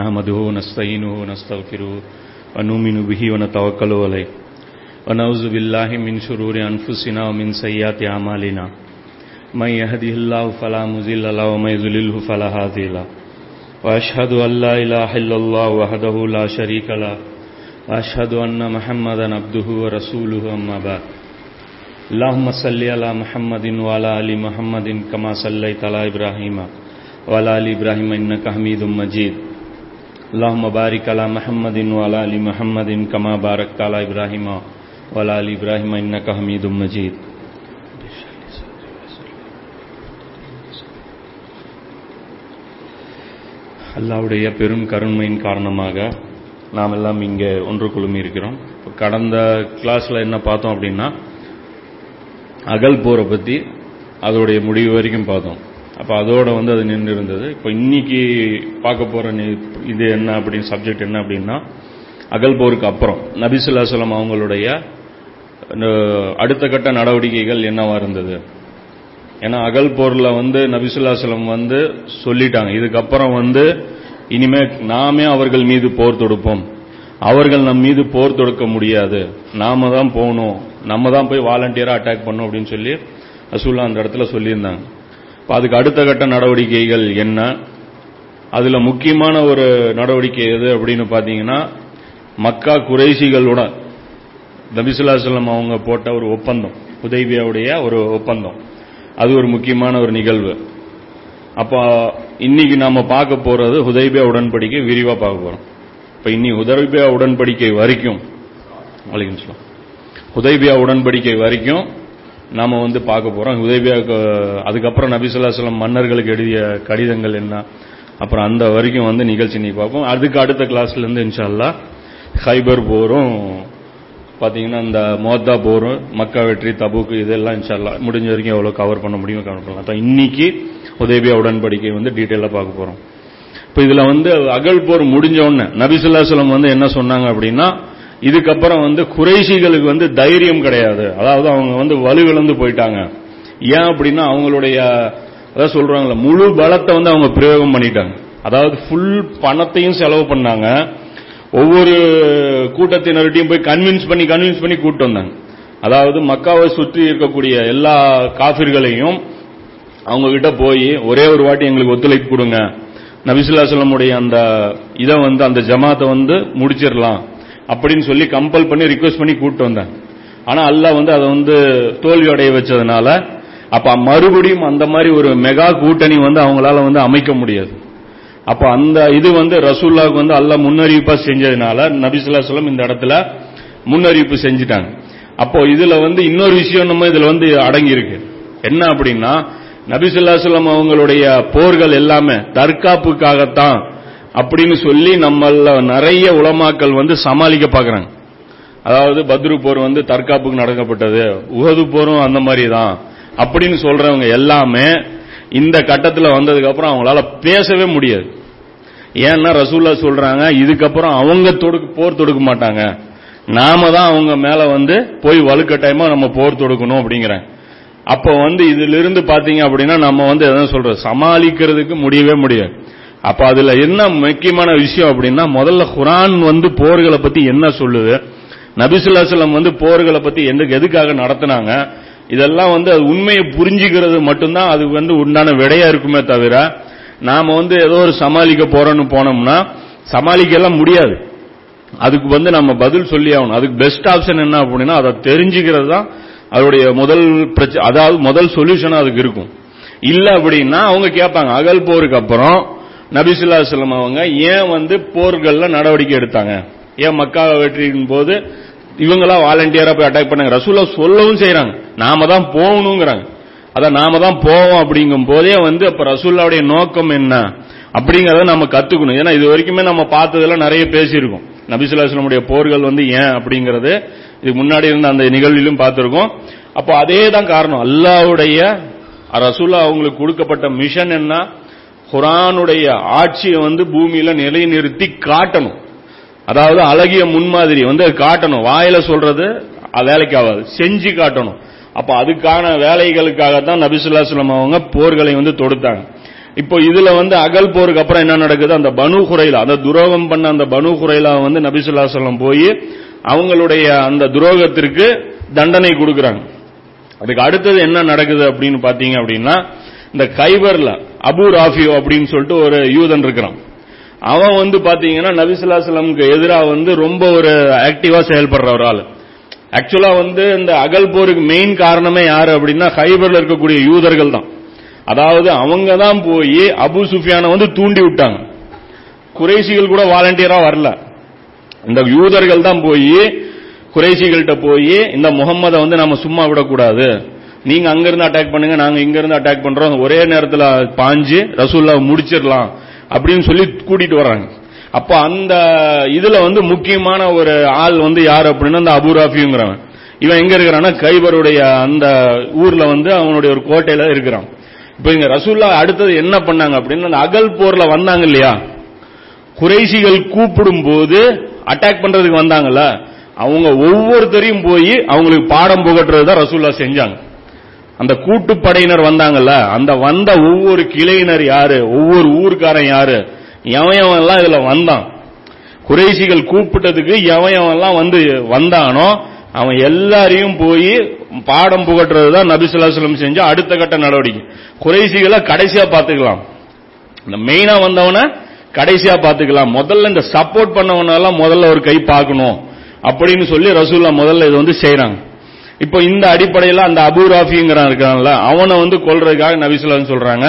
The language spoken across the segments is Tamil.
نحمده ونستعينه ونستغفره ونؤمن به ونتوكل عليه. ونعوذ بالله من شرور أنفسنا ومن سيئات أعمالنا. من يهده الله فلا مضل له ومن يضلله فلا هادي له. وأشهد أن لا إله إلا الله وحده لا شريك له. وأشهد أن محمدا عبده ورسوله أما بعد. اللهم صل على محمد وعلى آل محمد كما صليت على إبراهيم وعلى آل إبراهيم إنك حميد مجيد. اللهم بارك على محمد وعلى آل محمد كما باركت على إبراهيم وعلى آل إبراهيم إنك حميد مجيد அல்லாவுடைய பெரும் கருணையின் காரணமாக நாம் எல்லாம் இங்கே ஒன்று குழுமி இருக்கிறோம் இப்ப கடந்த கிளாஸில் என்ன பார்த்தோம் அப்படின்னா அகல் போரை பற்றி அதோடைய முடிவு வரைக்கும் பார்த்தோம் அப்போ அதோட வந்து அது நின்று இருந்தது இப்போ இன்னைக்கு பார்க்க போகிற இது என்ன அப்படின்னு சப்ஜெக்ட் என்ன அப்படின்னா அகல் போருக்கு அப்புறம் நபிசுல்லாசலம் அவங்களுடைய அடுத்த கட்ட நடவடிக்கைகள் என்னவா இருந்தது? ஏன்னா அகல் போரில் வந்து நபிசுல்லாசலம் வந்து சொல்லிட்டாங்க. இதுக்கப்புறம் வந்து இனிமே நாமே அவர்கள் மீது போர் தொடுப்போம். அவர்கள் நம் மீது போர் தொடுக்க முடியாது. நாம தான் போகணும். நம்ம தான் போய் வாலண்டியரா அட்டாக் பண்ணோம் அப்படின்னு சொல்லி ரசூல்லா அந்த இடத்துல சொல்லியிருந்தாங்க. அதுக்கு அடுத்த கட்ட நடவடிக்கைகள் என்ன? அதில் முக்கியமான ஒரு நடவடிக்கை எது அப்படின்னு பார்த்தீங்கன்னா மக்கா குறைசிகளுடன் நபிசுல்லாசலம் அவங்க போட்ட ஒரு ஒப்பந்தம் உதவியாவுடைய ஒரு ஒப்பந்தம். அது ஒரு முக்கியமான ஒரு நிகழ்வு. அப்போ இன்னைக்கு நாம பார்க்க போறது ஹுதைபியா உடன்படிக்கை விரிவா பார்க்க போறோம். இப்ப இன்னி ஹுதைபியா உடன்படிக்கை வரைக்கும் வலைக்கும் ஹுதைபியா உடன்படிக்கை வரைக்கும் நாம வந்து பார்க்க போறோம். உதவியாக அதுக்கப்புறம் நபிசுல்லாசலம் மன்னர்களுக்கு எழுதிய கடிதங்கள் என்ன? அப்புறம் அந்த வரைக்கும் வந்து நிகழ்ச்சி நீ பார்ப்போம். அதுக்கு அடுத்த கிளாஸ்ல இருந்து ஹைபர் போரும் பாத்தீங்கன்னா இந்த மோத்தா போரும் மக்கா வெற்றி தபுக்கு இதெல்லாம் இன்ஷால்லா முடிஞ்ச வரைக்கும் எவ்வளவு கவர் பண்ண முடியுமோ கவர் பண்ணலாம். இன்னைக்கு உதவியா உடன்படிக்கை வந்து டீட்டெயிலாக பார்க்க போறோம். இப்ப இதுல வந்து அகல் போர் முடிஞ்ச உடனே நபிசுல்லாசலம் வந்து என்ன சொன்னாங்க அப்படின்னா இதுக்கப்புறம் வந்து குறைஷிகளுக்கு வந்து தைரியம் கிடையாது. அதாவது அவங்க வந்து வலுவிழந்து போயிட்டாங்க. ஏன் அப்படின்னா அவங்களுடைய அதாவது சொல்றாங்கல்ல முழு பலத்தை வந்து அவங்க பிரயோகம் பண்ணிட்டாங்க. அதாவது ஃபுல் பணத்தையும் செலவு பண்ணாங்க. ஒவ்வொரு கூட்டத்தினர்கிட்டையும் போய் கன்வின்ஸ் பண்ணி கன்வின்ஸ் பண்ணி கூப்பிட்டு வந்தாங்க. அதாவது மக்காவை சுற்றி இருக்கக்கூடிய எல்லா காஃபிர்களையும் அவங்க கிட்ட போய் ஒரே ஒரு வாட்டி எங்களுக்கு ஒத்துழைப்பு கொடுங்க. நபிசுல்லாசலமுடைய அந்த இதை வந்து அந்த ஜமாத்தை வந்து முடிச்சிடலாம். அப்படின்னு சொல்லி கம்பல் பண்ணி ரிக்வெஸ்ட் பண்ணி கூப்பிட்டு வந்தாங்க ஆனா அல்லாஹ் வந்து அதை வந்து தோல்வியடைய வச்சதுனால அப்ப மறுபடியும் அந்த மாதிரி ஒரு மெகா கூட்டணி வந்து அவங்களால வந்து அமைக்க முடியாது. அப்ப அந்த இது வந்து ரசூல்லாவுக்கு வந்து அல்ல முன்னறிவிப்பா செஞ்சதுனால நபிசுல்லாசலம் இந்த இடத்துல முன்னறிவிப்பு செஞ்சுட்டாங்க. அப்போ இதுல வந்து இன்னொரு விஷயம் நம்ம இதுல வந்து அடங்கி இருக்கு என்ன அப்படின்னா நபிசுல்லாசலம் அவங்களுடைய போர்கள் எல்லாமே தற்காப்புக்காகத்தான் அப்படின்னு சொல்லி நம்மள நிறைய உலமாக்கள் வந்து சமாளிக்க பார்க்குறாங்க. அதாவது பத்ரு போர் வந்து தற்காப்புக்கு நடக்கப்பட்டது உகது போரும் அந்த மாதிரி தான் அப்படின்னு சொல்றவங்க எல்லாமே இந்த கட்டத்தில் வந்ததுக்கு அப்புறம் அவங்களால பேசவே முடியாது. ஏன்னா ரசூல்லா சொல்றாங்க இதுக்கப்புறம் அவங்க தொடுக்க போர் தொடுக்க மாட்டாங்க. நாம தான் அவங்க மேல வந்து போய் வலுக்கட்டாயமா நம்ம போர் தொடுக்கணும் அப்படிங்கிறேன். அப்போ வந்து இதுல இருந்து பாத்தீங்க அப்படின்னா நம்ம வந்து எதாவது சொல்றோம் சமாளிக்கிறதுக்கு முடியவே முடியாது. அப்ப அதுல என்ன முக்கியமான விஷயம் அப்படின்னா முதல்ல குரான் வந்து போர்களை பத்தி என்ன சொல்லுது? நபிசுல்லாசலம் வந்து போர்களை பத்தி எந்த எதுக்காக நடத்தினாங்க? இதெல்லாம் வந்து அது உண்மையை புரிஞ்சுக்கிறது மட்டும்தான் அது வந்து உண்டான விடையா இருக்குமே தவிர நாம வந்து ஏதோ ஒரு சமாளிக்க போறோம்னு போனோம்னா சமாளிக்கலாம் முடியாது. அதுக்கு வந்து நம்ம பதில் சொல்லி ஆகணும். அதுக்கு பெஸ்ட் ஆப்ஷன் என்ன அப்படின்னா அதை தெரிஞ்சுக்கிறது தான் அதோடைய முதல் பிரச்சனை அதாவது முதல் சொல்யூஷன் அதுக்கு இருக்கும். இல்ல அப்படின்னா அவங்க கேட்பாங்க அகல் போருக்கு அப்புறம் நபிசுல்லாஸ்லம் அவங்க ஏன் வந்து போர்கள்ல நடவடிக்கை எடுத்தாங்க? ஏன் மக்காவை வெற்றியின் போது இவங்களா வாலண்டியரா போய் அட்டாக் பண்ணாங்க? ரசூலா சொல்லவும் செய்யறாங்க நாம தான் போகணுங்கிறாங்க. அதான் நாம தான் போவோம் அப்படிங்கும் போதே வந்து அப்ப ரசூல்லாவுடைய நோக்கம் என்ன? அப்படிங்கறத நம்ம கத்துக்கணும். ஏன்னா இது வரைக்குமே நம்ம பார்த்ததெல்லாம் நிறைய பேசியிருக்கோம். நபிசுல்லாஸ்லமுடைய போர்கள் வந்து ஏன் அப்படிங்கறது இதுக்கு முன்னாடி இருந்த அந்த நிகழ்விலும் பார்த்திருக்கோம். அப்போ அதே தான் காரணம். அல்லாவுடைய ரசூல்லா அவங்களுக்கு கொடுக்கப்பட்ட மிஷன் என்ன? குரானுடைய ஆட்சியை வந்து பூமியில நிலைநிறுத்தி காட்டணும். அதாவது அழகிய முன்மாதிரி வந்து காட்டணும். வாயில சொல்றது அது வேலைக்கு ஆகாது. செஞ்சு காட்டணும். அப்ப அதுக்கான வேலைகளுக்காக தான் நபிசுல்லாஸ்லம் அவங்க போர்களை வந்து தொடுத்தாங்க. இப்போ இதுல வந்து அகல் போருக்கு அப்புறம் என்ன நடக்குது? அந்த பனு குறைலா அந்த துரோகம் பண்ண அந்த பனு குறைலா வந்து நபிசுல்லாஸ்லம் போய் அவங்களுடைய அந்த துரோகத்திற்கு தண்டனை கொடுக்கறாங்க. அதுக்கு அடுத்தது என்ன நடக்குது அப்படின்னு பாத்தீங்க அப்படின்னா இந்த கைபர்ல அபு ராஃபியோ அப்படின்னு சொல்லிட்டு ஒரு யூதன் இருக்கிறான். அவன் வந்து பாத்தீங்கன்னா நபிசுல்லாஸ்லமுக்கு எதிராக வந்து ரொம்ப ஒரு ஆக்டிவா செயல்படுற ஒரு ஆள். ஆக்சுவலா வந்து இந்த அகல் போருக்கு மெயின் காரணமே யாரு அப்படின்னா ஹைபர்ல இருக்கக்கூடிய யூதர்கள் தான். அதாவது அவங்க தான் போய் அபு சுஃபியானை வந்து தூண்டி விட்டாங்க. குறைசிகள் கூட வாலண்டியரா வரல. இந்த யூதர்கள் தான் போய் குறைசிகள்கிட்ட போய் இந்த முகம்மதை வந்து நம்ம சும்மா விடக்கூடாது. நீங்க அங்கிருந்து அட்டாக் பண்ணுங்க நாங்க இங்கிருந்து அட்டாக் பண்றோம். ஒரே நேரத்தில் பாஞ்சு ரசூல்லா முடிச்சிடலாம் அப்படின்னு சொல்லி கூட்டிட்டு வர்றாங்க. அப்ப அந்த இதுல வந்து முக்கியமான ஒரு ஆள் வந்து யார் அப்படின்னா அந்த அபுராஃபிங்கிறவன் இவன் எங்க இருக்கிறான்னா கைபருடைய அந்த ஊர்ல வந்து அவனுடைய ஒரு கோட்டையில இருக்கிறான். இப்ப இங்க ரசூல்லா அடுத்தது என்ன பண்ணாங்க அப்படின்னா அந்த அகல் போர்ல வந்தாங்க இல்லையா? குறைசிகள் கூப்பிடும் போது அட்டாக் பண்றதுக்கு வந்தாங்கல்ல? அவங்க ஒவ்வொருத்தரையும் போய் அவங்களுக்கு பாடம் புகட்டுறது தான் ரசூல்லா செஞ்சாங்க. அந்த கூட்டுப்படையினர் வந்தாங்கல்ல அந்த வந்த ஒவ்வொரு கிளையினர் யாரு? ஒவ்வொரு ஊர்க்காரன் யாரு? எவன் எல்லாம் இதுல வந்தான். குறைசிகள் கூப்பிட்டதுக்கு எவன் வந்து வந்தானோ அவன் எல்லாரையும் போய் பாடம் புகட்டுறது தான் நபிசுல்லாஸ்லம் செஞ்ச அடுத்த கட்ட நடவடிக்கை. குறைசிகளை கடைசியா பாத்துக்கலாம் இந்த மெயினா வந்தவன கடைசியா பாத்துக்கலாம் முதல்ல இந்த சப்போர்ட் பண்ணவனெல்லாம் முதல்ல ஒரு கை பார்க்கணும் அப்படின்னு சொல்லி ரசூல்லா முதல்ல இது வந்து செய்யறாங்க இப்போ இந்த அடிப்படையில் அந்த அபு ராஃபிங்கிறான் இருக்கான்ல அவனை வந்து கொல்றதுக்காக நபிசுல்லான்னு சொல்றாங்க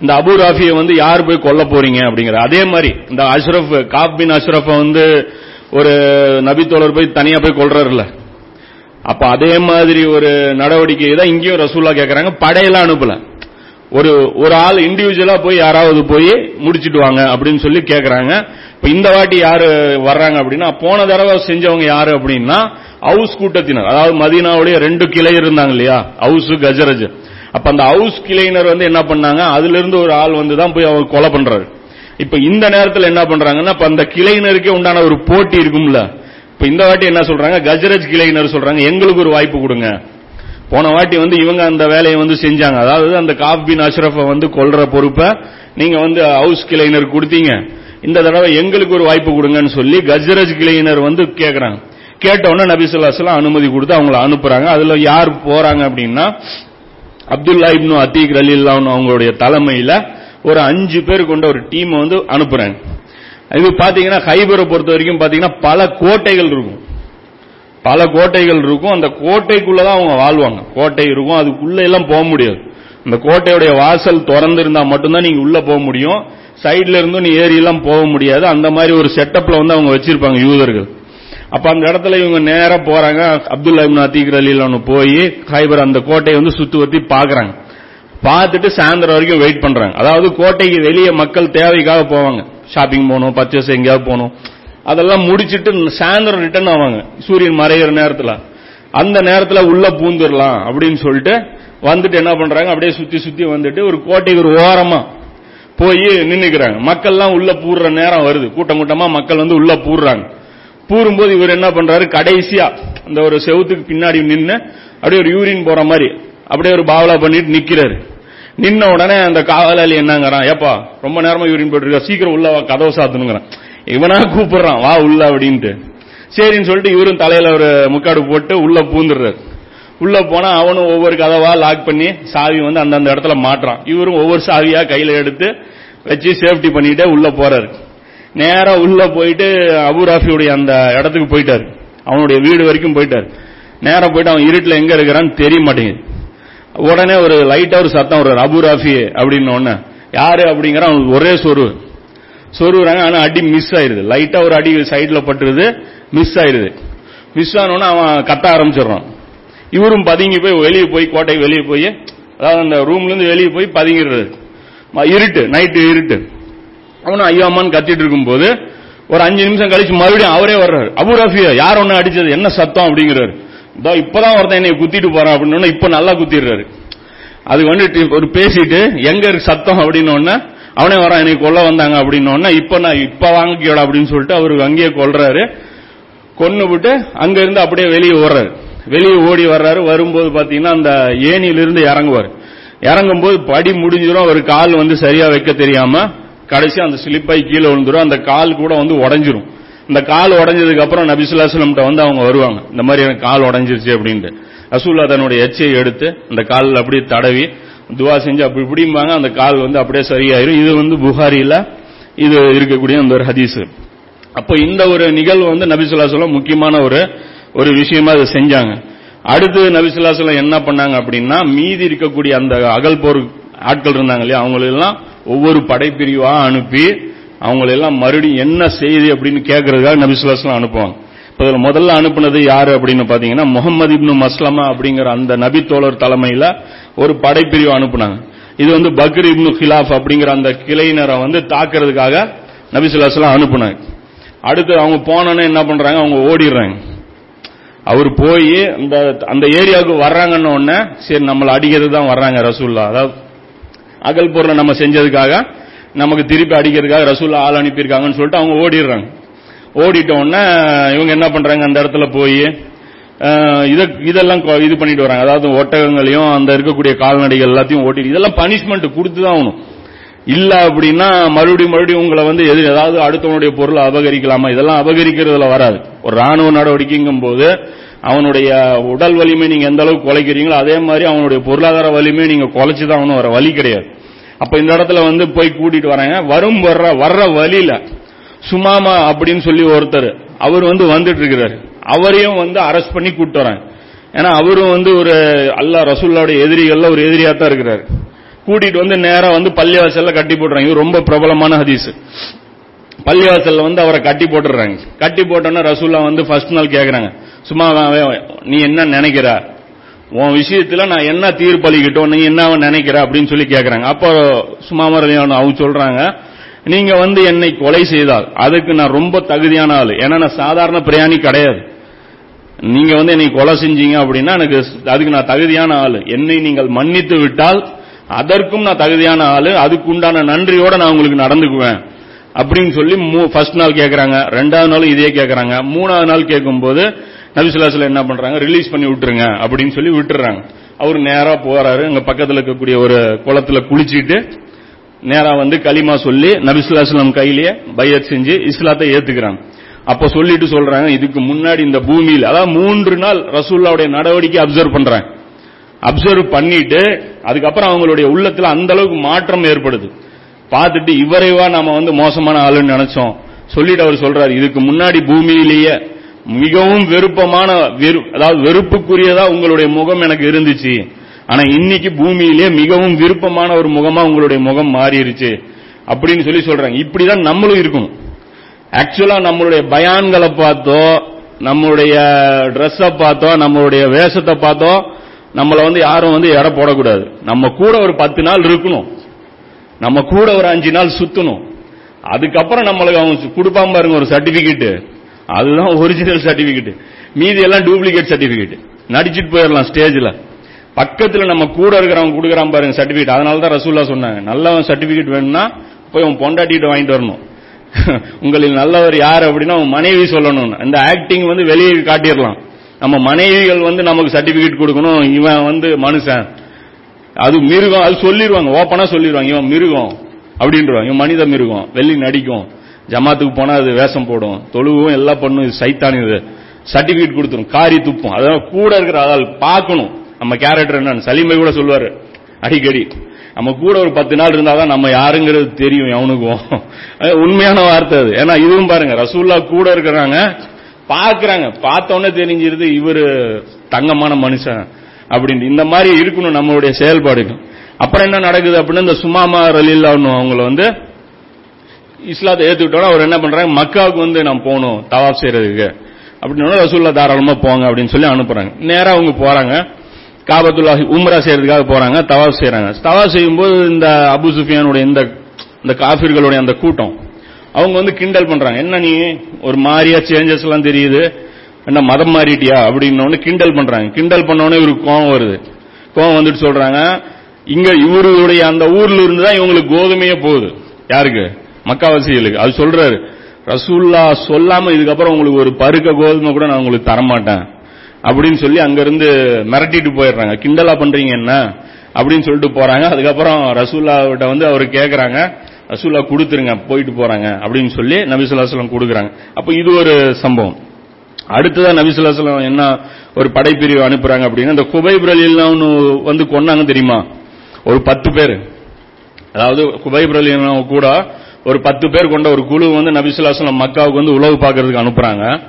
இந்த அபு ராஃபியை வந்து யார் போய் கொல்ல போறீங்க அப்படிங்கிற அதே மாதிரி இந்த அஷ்ரஃப் காப் பின் அஷ்ரஃப வந்து ஒரு நபித்தோழர் போய் தனியா போய் கொல்றாருல அப்ப அதே மாதிரி ஒரு நடவடிக்கை தான் இங்கேயும் ரசூல்லா கேட்கறாங்க படையெல்லாம் அனுப்பல. ஒரு ஒரு ஆள் இண்டிவிஜுவலா போய் யாராவது போய் முடிச்சிட்டு வாங்க அப்படின்னு சொல்லி கேட்கறாங்க இப்ப இந்த வாட்டி யாரு வர்றாங்க அப்படின்னா போன தடவை செஞ்சவங்க யாரு அப்படின்னா ஹவுஸ் கூட்டத்தினர். அதாவது மதீனாவுடைய ரெண்டு கிளை இருந்தாங்க இல்லையா? ஹவுஸ் கஜரஜ். அப்ப அந்த ஹவுஸ் கிளையினர் வந்து என்ன பண்ணாங்க? அதுல இருந்து ஒரு ஆள் வந்து தான் போய் அவர் கொலை பண்றாரு. இப்ப இந்த நேரத்தில் என்ன பண்றாங்கன்னா இப்ப அந்த கிளையினருக்கே உண்டான ஒரு போட்டி இருக்கும்ல. இப்ப இந்த வாட்டி என்ன சொல்றாங்க? கஜரஜ் கிளையினர் சொல்றாங்க எங்களுக்கு ஒரு வாய்ப்பு கொடுங்க. போன வாட்டி வந்து இவங்க அந்த வேலையை வந்து செஞ்சாங்க. அதாவது அந்த காப் பின் அஷ்ரஃபை வந்து கொல்ற பொறுப்பை நீங்க வந்து ஹவுஸ் கிளைனர் கொடுத்தீங்க. இந்த தடவை எங்களுக்கு ஒரு வாய்ப்பு கொடுங்கன்னு சொல்லி கஜரஜ் கிளைனர் வந்து கேட்கறாங்க கேட்டவுடனே நபிசுல்லாஸ்லாம் அனுமதி கொடுத்து அவங்கள அனுப்புறாங்க. அதுல யார் போறாங்க அப்படின்னா அப்துல்லா இப்னு அத்தீக் ரலில்லான்னு அவங்களுடைய தலைமையில ஒரு அஞ்சு பேர் கொண்ட ஒரு டீம் வந்து அனுப்புறாங்க. இது பாத்தீங்கன்னா ஹைபரை பொறுத்த வரைக்கும் பாத்தீங்கன்னா பல கோட்டைகள் இருக்கும். பல கோட்டைகள் இருக்கும். அந்த கோட்டைக்குள்ளதான் அவங்க வாழ்வாங்க. கோட்டை இருக்கும். அதுக்குள்ள எல்லாம் போக முடியாது. அந்த கோட்டையுடைய வாசல் திறந்திருந்தா மட்டும்தான் நீங்க உள்ள போக முடியும். சைட்ல இருந்தும் நீ ஏறி எல்லாம் போக முடியாது. அந்த மாதிரி ஒரு செட்டப்ல வந்து அவங்க வச்சிருப்பாங்க யூதர்கள். அப்ப அந்த இடத்துல இவங்க நேரா போறாங்க. அப்துல்லா இப்னு அத்தீக் ரலிலான்னு போய் ஹைபர் அந்த கோட்டையை வந்து சுத்துவர்த்தி பாக்குறாங்க பார்த்துட்டு சாயந்தரம் வரைக்கும் வெயிட் பண்றாங்க. அதாவது கோட்டைக்கு வெளியே மக்கள் தேவைக்காக போவாங்க. ஷாப்பிங் போகணும் பர்ச்சேஸ் எங்கேயாவது போகணும். அதெல்லாம் முடிச்சிட்டு சாயந்தரம் ரிட்டர்ன் ஆவாங்க. சூரியன் மறையிற நேரத்தில். அந்த நேரத்தில் உள்ள பூந்துடலாம் அப்படின்னு சொல்லிட்டு வந்துட்டு என்ன பண்றாங்க? அப்படியே சுத்தி சுத்தி வந்துட்டு ஒரு கோட்டைக்கு ஒரு ஓரமா போய் நின்னுக்கிறாங்க. மக்கள்லாம் உள்ள பூர்ற நேரம் வருது. கூட்டம் கூட்டமா மக்கள் வந்து உள்ள பூர்றாங்க. பூரும்போது இவர் என்ன பண்றாரு? கடைசியா அந்த ஒரு செவுத்துக்கு பின்னாடி நின்று அப்படியே ஒரு யூரின் போற மாதிரி அப்படியே ஒரு பாவலா பண்ணிட்டு நிக்கிறாரு. நின்ன உடனே அந்த காவலாளி என்னங்கிறான் ஏப்பா ரொம்ப நேரமா யூரின் போட்டுருக்கா சீக்கிரம் உள்ள கதவை சாத்தணுங்கிறான். இவனா கூப்பிடுறான் வா உள்ள அப்படின்ட்டு. சரின்னு சொல்லிட்டு இவரும் தலையில ஒரு முக்காடு போட்டு உள்ள பூந்துடுறாரு. உள்ள போனா அவனும் ஒவ்வொரு கதவா லாக் பண்ணி சாவி வந்து அந்தந்த இடத்துல மாட்டுறான். இவரும் ஒவ்வொரு சாவியா கையில எடுத்து வச்சு சேஃப்டி பண்ணிட்டே உள்ள போறாரு. நேரா உள்ள போயிட்டு அபுராஃபியுடைய அந்த இடத்துக்கு போயிட்டாரு. அவனுடைய வீடு வரைக்கும் போயிட்டாரு. நேரம் போயிட்டு அவன் இருட்டில் எங்க இருக்கிறான்னு தெரிய மாட்டேங்குது. உடனே ஒரு லைட்டா ஒரு சத்தம் ஒரு அபுராஃபி அப்படின்னு ஒன்னு யாரு அப்படிங்கிற அவனுக்கு ஒரே சொருவு. சொருகுறாங்க ஆனா அடி மிஸ் ஆயிருது. லைட்டா ஒரு அடி சைடுல பட்டுருது மிஸ் ஆயிருது. மிஸ் ஆனோன்னு அவன் கத்த ஆரம்பிச்சிடுறான். இவரும் பதுங்கி போய் வெளியே போய் கோட்டை வெளியே போய் அதாவது அந்த ரூம்ல இருந்து வெளியே போய் பதுங்கிடுறது. இருட்டு நைட்டு இருட்டு. அவனும் ஐயோ அம்மான்னு கத்திட்டு இருக்கும்போது ஒரு அஞ்சு நிமிஷம் கழிச்சு மறுபடியும் அவரே வர்றாரு. அபு ரஃபியா யார் ஒண்ணு அடிச்சது? என்ன சத்தம் அப்படிங்கிறாரு. இதோ இப்பதான் ஒருத்தன் என்னை குத்திட்டு போறான் அப்படின்னு இப்ப நல்லா குத்திடுறாரு. அது வந்துட்டு ஒரு பேசிட்டு எங்க இருக்கு சத்தம் அப்படின்னு அவனே வரான் என்னை கொல்ல வந்தாங்க அப்படின்னோடனே இப்ப நான் இப்ப வாங்கிக்கோட அப்படின்னு சொல்லிட்டு அவரு அங்கேயே கொல்றாரு. கொன்னு விட்டு அங்க இருந்து அப்படியே வெளியே ஓடுறாரு. வெளியே ஓடி வர்றாரு. வரும்போது பாத்தீங்கன்னா அந்த ஏனியிலிருந்து இறங்குவார். இறங்கும்போது படி முடிஞ்சிடும். அவர் கால் வந்து சரியா வைக்க தெரியாம கடைசி அந்த ஸ்லிப்பாய் கீழே விழுந்துரும். அந்த கால் கூட வந்து உடஞ்சிரும். இந்த கால் உடஞ்சதுக்கு அப்புறம் நபிசுல்லாஸ்லம்கிட்ட வந்து அவங்க வருவாங்க. இந்த மாதிரி எனக்கு கால் உடஞ்சிருச்சு அப்படின்ட்டு. ரசூல்லா தன்னுடைய எச்சையை எடுத்து அந்த காலில் அப்படியே தடவி துவா செஞ்சு அப்படி இப்படிம்பாங்க அந்த கால் வந்து அப்படியே சரியாயிரும். இது வந்து புகாரியில இது இருக்கக்கூடிய அந்த ஒரு ஹதீஸ். அப்போ இந்த ஒரு நிகழ்வு வந்து நபிசுல்லாசலம் முக்கியமான ஒரு ஒரு விஷயமா அதை செஞ்சாங்க. அடுத்து நபிசுல்லாசலம் என்ன பண்ணாங்க அப்படின்னா மீதி இருக்கக்கூடிய அந்த அகல் போர் ஆட்கள் இருந்தாங்க இல்லையா அவங்களெல்லாம் ஒவ்வொரு படைப்பிரிவா அனுப்பி அவங்களெல்லாம் மறுபடியும் என்ன செய்தி அப்படின்னு கேட்கறதுக்காக நபிசுல்லாசலம் அனுப்புவாங்க. இப்போ முதல்ல அனுப்புனது யாரு அப்படின்னு பாத்தீங்கன்னா முகமது இப்னு மஸ்லமா அப்படிங்கிற அந்த நபி தோழர் தலைமையில ஒரு படைப்பிரிவு அனுப்புனாங்க. இது வந்து பக்ர் இப்னு ஹிலாஃப் அப்படிங்கிற அந்த கிளையினரை வந்து தாக்குறதுக்காக நபிசுல்லாஸ்லாம் அனுப்புனாங்க. அடுத்து அவங்க போனோன்னே என்ன பண்றாங்க? அவங்க ஓடிடுறாங்க. அவர் போய் அந்த அந்த ஏரியாவுக்கு வர்றாங்கன்னு உடனே சரி நம்மளை அடிக்கிறது தான் வர்றாங்க ரசூல்லா அதாவது அகல் பொருளை நம்ம செஞ்சதுக்காக நமக்கு திருப்பி அடிக்கிறதுக்காக ரசூல்லா ஆள் அனுப்பியிருக்காங்கன்னு சொல்லிட்டு அவங்க ஓடிடுறாங்க. ஓடிட்ட உடனே இவங்க என்ன பண்றாங்க? அந்த இடத்துல போய் இத இதெல்லாம் கொ- இது பண்ணிட்டு வராங்க. அதாவது ஒட்டகங்களையும் அந்த இருக்கக்கூடிய கால்நடைகள் எல்லாத்தையும் ஓட்டிட்டு இதெல்லாம் பனிஷ்மெண்ட் கொடுத்து தான் ஆகணும். இல்ல அப்படின்னா மறுபடியும் மறுபடியும் உங்களை வந்து எது ஏதாவது அடுத்தவனுடைய பொருளை அபகரிக்கலாமா? இதெல்லாம் அபகரிக்கிறதுல வராது. ஒரு ராணுவ நடவடிக்கைங்கும் போது அவனுடைய உடல் வலிமை நீங்க எந்த அளவுக்கு குலைக்கிறீங்களோ அதே மாதிரி அவனுடைய பொருளாதார வலிமையை நீங்க குலைச்சுதான் அவனு வர வழி கிடையாது. அப்ப இந்த இடத்துல வந்து போய் கூட்டிட்டு வராங்க. வரும் வர்ற வர்ற வழியில சுமாமா அப்படின்னு சொல்லி ஒருத்தர் அவர் வந்து வந்துட்டு இருக்கிறாரு. அவரையும் வந்து அரெஸ்ட் பண்ணி கூப்பிட்டு வராங்க ஏன்னா அவரும் வந்து ஒரு அல்லாஹ் ரசூல்லாவுடைய எதிரிகள்ல ஒரு எதிரியா தான் இருக்கிறாரு. கூட்டிட்டு வந்து நேரா வந்து பள்ளிவாசல்ல கட்டி போடுறாங்க இவர் ரொம்ப பிரபலமான ஹதீஸ். பள்ளிவாசல்ல வந்து அவரை கட்டி போட்டுறாங்க. கட்டி போட்டோன்னா ரசூல்லா வந்து ஃபர்ஸ்ட் நாள் கேட்கறாங்க சும்மா நீ என்ன நினைக்கிற? உன் விஷயத்துல நான் என்ன தீர்ப்பளிக்கட்டும் நீ என்ன நினைக்கிற? அப்படின்னு சொல்லி கேட்கறாங்க அப்போ சும்மாமரலியான அவங்க சொல்றாங்க. நீங்க வந்து என்னை கொலை செய்தால் அதுக்கு நான் ரொம்ப தகுதியான ஆள். ஏன்னா நான் சாதாரண பிரயாணி கிடையாது. நீங்க வந்து என்னை கொலை செஞ்சீங்க அப்படின்னா எனக்கு அதுக்கு நான் தகுதியான ஆளு. என்னை நீங்கள் மன்னித்து விட்டால் அதற்கும் நான் தகுதியான ஆளு. அதுக்கு உண்டான நன்றியோட நான் உங்களுக்கு நடந்துக்குவேன். அப்படின்னு சொல்லி ஃபர்ஸ்ட் நாள் கேட்கறாங்க ரெண்டாவது நாள் இதே கேட்கறாங்க மூணாவது நாள் கேட்கும்போது நபிசுல்லாஸ்ல என்ன பண்றாங்க? ரிலீஸ் பண்ணி விட்டுருங்க அப்படின்னு சொல்லி விட்டுறாங்க. அவர் நேரா போறாரு. அங்க பக்கத்தில் இருக்கக்கூடிய ஒரு குளத்துல குளிச்சிட்டு நேரா வந்து களிமா சொல்லி நபிசுல்லாஸ்லாம் கையிலேயே பையத் செஞ்சு இஸ்லாத்தை ஏத்துக்கிறாங்க. அப்ப சொல்லிட்டு சொல்றாங்க இதுக்கு முன்னாடி இந்த பூமியில் அதாவது மூன்று நாள் ரசூல்லாவுடைய நடவடிக்கை அப்சர்வ் பண்றாங்க அப்சர்வ் பண்ணிட்டு அதுக்கப்புறம் அவங்களுடைய உள்ளத்துல அந்த அளவுக்கு மாற்றம் ஏற்படுது. பார்த்துட்டு இவரைவா நாம வந்து மோசமான ஆளுன்னு நினைச்சோம். சொல்லிட்டு அவர் சொல்றாரு இதுக்கு முன்னாடி பூமியிலேயே மிகவும் வெறுப்பமான வெறு- அதாவது வெறுப்புக்குரியதா உங்களுடைய முகம் எனக்கு இருந்துச்சு. ஆனா இன்னைக்கு பூமியிலே மிகவும் விருப்பமான ஒரு முகமா உங்களுடைய முகம் மாறிடுச்சு அப்படின்னு சொல்லி சொல்றாங்க. இப்படிதான் நம்மளும் இருக்கணும். ஆக்சுவலா நம்மளுடைய பயான்களை பார்த்தோ நம்மளுடைய ட்ரெஸ்ஸை பார்த்தோ நம்மளுடைய வேஷத்தை பார்த்தோ நம்மள வந்து யாரும் வந்து எடை போடக்கூடாது. நம்ம கூட ஒரு பத்து நாள் இருக்கணும். நம்ம கூட ஒரு அஞ்சு நாள் சுத்தணும். அதுக்கப்புறம் நம்மளுக்கு அவங்க கொடுப்பாம பாருங்க ஒரு சர்டிபிகேட் அதுதான் ஒரிஜினல் சர்டிபிகேட் மீதி எல்லாம் டூப்ளிகேட் சர்டிபிகேட் நடிச்சிட்டு போயிடலாம் ஸ்டேஜில் பக்கத்தில் நம்ம கூட இருக்கிறவங்க கொடுக்குறான் பாருங்க சர்டிபிகேட் அதனால தான் ரசூல்லா சொன்னாங்க நல்ல சர்டிபிகேட் வேணும்னா போய் உன் பொண்டாட்டிகிட்ட வாங்கிட்டு வரணும். உங்களில் நல்லவர் யார் அப்படின்னா மனைவி சொல்லணும் இந்த ஆக்டிங் வந்து வெளியே காட்டிடலாம். நம்ம மனைவிகள் வந்து நமக்கு சர்டிபிகேட் கொடுக்கணும். இவன் வந்து மனுஷன். அது மிருகம் அது சொல்லிடுவாங்க ஓப்பனா சொல்லிடுவாங்க இவன் மிருகம் அப்படின்றவாங்க இவன் மனித மிருகம். வெள்ளி நடிக்கும். ஜமாத்துக்கு போனா அது வேஷம் போடும். தொழுவும் எல்லாம் பண்ணும். இது சைத்தான் இது. சர்டிபிகேட் கொடுத்துரும். காரி துப்பும். அதான் கூட இருக்கிற ஆள் பார்க்கணும். நம்ம கேரக்டர் என்னன்னு. சலீமை கூட சொல்லுவாரு. அடிக்கடி. நம்ம கூட ஒரு பத்து நாள் இருந்தாதான் நம்ம யாருங்கிறது தெரியும் எவனுக்கும். அது உண்மையான வார்த்தை அது. ஏன்னா இதுவும் பாருங்க ரசூல்லா கூட இருக்கிறாங்க பாக்குறாங்க பார்த்தோன்னே தெரிஞ்சிருது இவர் தங்கமான மனுஷன் அப்படின்னு. இந்த மாதிரி இருக்கணும் நம்மளுடைய செயல்பாடுகள். அப்புறம் என்ன நடக்குது அப்படின்னு இந்த சுமாமா ரலில்லா அவங்கள வந்து இஸ்லாத்தை ஏத்துக்கிட்டோன்னா அவர் என்ன பண்றாங்க மக்காவுக்கு வந்து நான் போகணும் தவாப் செய்யறதுக்கு. அப்படின்னு ரசூல்லா தாராளமா போங்க அப்படின்னு சொல்லி அனுப்புறாங்க. நேரா அவங்க போறாங்க. காபத்துல்லாஹி உம்ரா செய்யறதுக்காக போறாங்க தவா செய்யறாங்க. தவா செய்யும்போது இந்த அபு சுஃபியானுடைய இந்த இந்த காஃபிர்களுடைய அந்த கூட்டம் அவங்க வந்து கிண்டல் பண்றாங்க. என்ன நீ? ஒரு மாதிரியா சேஞ்சஸ் எல்லாம் தெரியுது. என்ன மதம் மாறிட்டியா? அப்படின்னு கிண்டல் பண்றாங்க. கிண்டல் பண்ண இவருக்கு கோவம் வருது. கோவம் வந்துட்டு சொல்றாங்க இங்க இவருடைய அந்த ஊர்ல இருந்து தான் இவங்களுக்கு கோதுமையே போகுது. யாருக்கு? மக்காவாசிகளுக்கு அது சொல்றாரு. ரசூல்லா சொல்லாம இதுக்கப்புறம் உங்களுக்கு ஒரு பருக்க கோதுமை கூட நான் உங்களுக்கு தரமாட்டேன். அப்படின்னு சொல்லி அங்கிருந்து மிரட்டிட்டு போயிடுறாங்க. கிண்டலா பண்றீங்க என்ன? அப்படின்னு சொல்லிட்டு போறாங்க. அதுக்கப்புறம் ரசூல்லாவிட்ட வந்து அவர் கேட்கறாங்க ரசூல்லா கொடுத்துருங்க போயிட்டு போறாங்க அப்படின்னு சொல்லி நபிசுல்லாஸ்லம் கொடுக்குறாங்க. அப்ப இது ஒரு சம்பவம். அடுத்ததான் நபிசுல்லாஸ்லம் என்ன ஒரு படைப்பிரிவு அனுப்புறாங்க அப்படின்னா இந்த குபைப் ஒன்று வந்து கொன்னாங்க தெரியுமா? ஒரு பத்து பேர். அதாவது குபைப் ரலியல்லாஹு கூட ஒரு பத்து பேர் கொண்ட ஒரு குழு வந்து நபிசுல்லாஸ்லம் மக்காவுக்கு வந்து உழவு பார்க்கறதுக்கு அனுப்புறாங்க.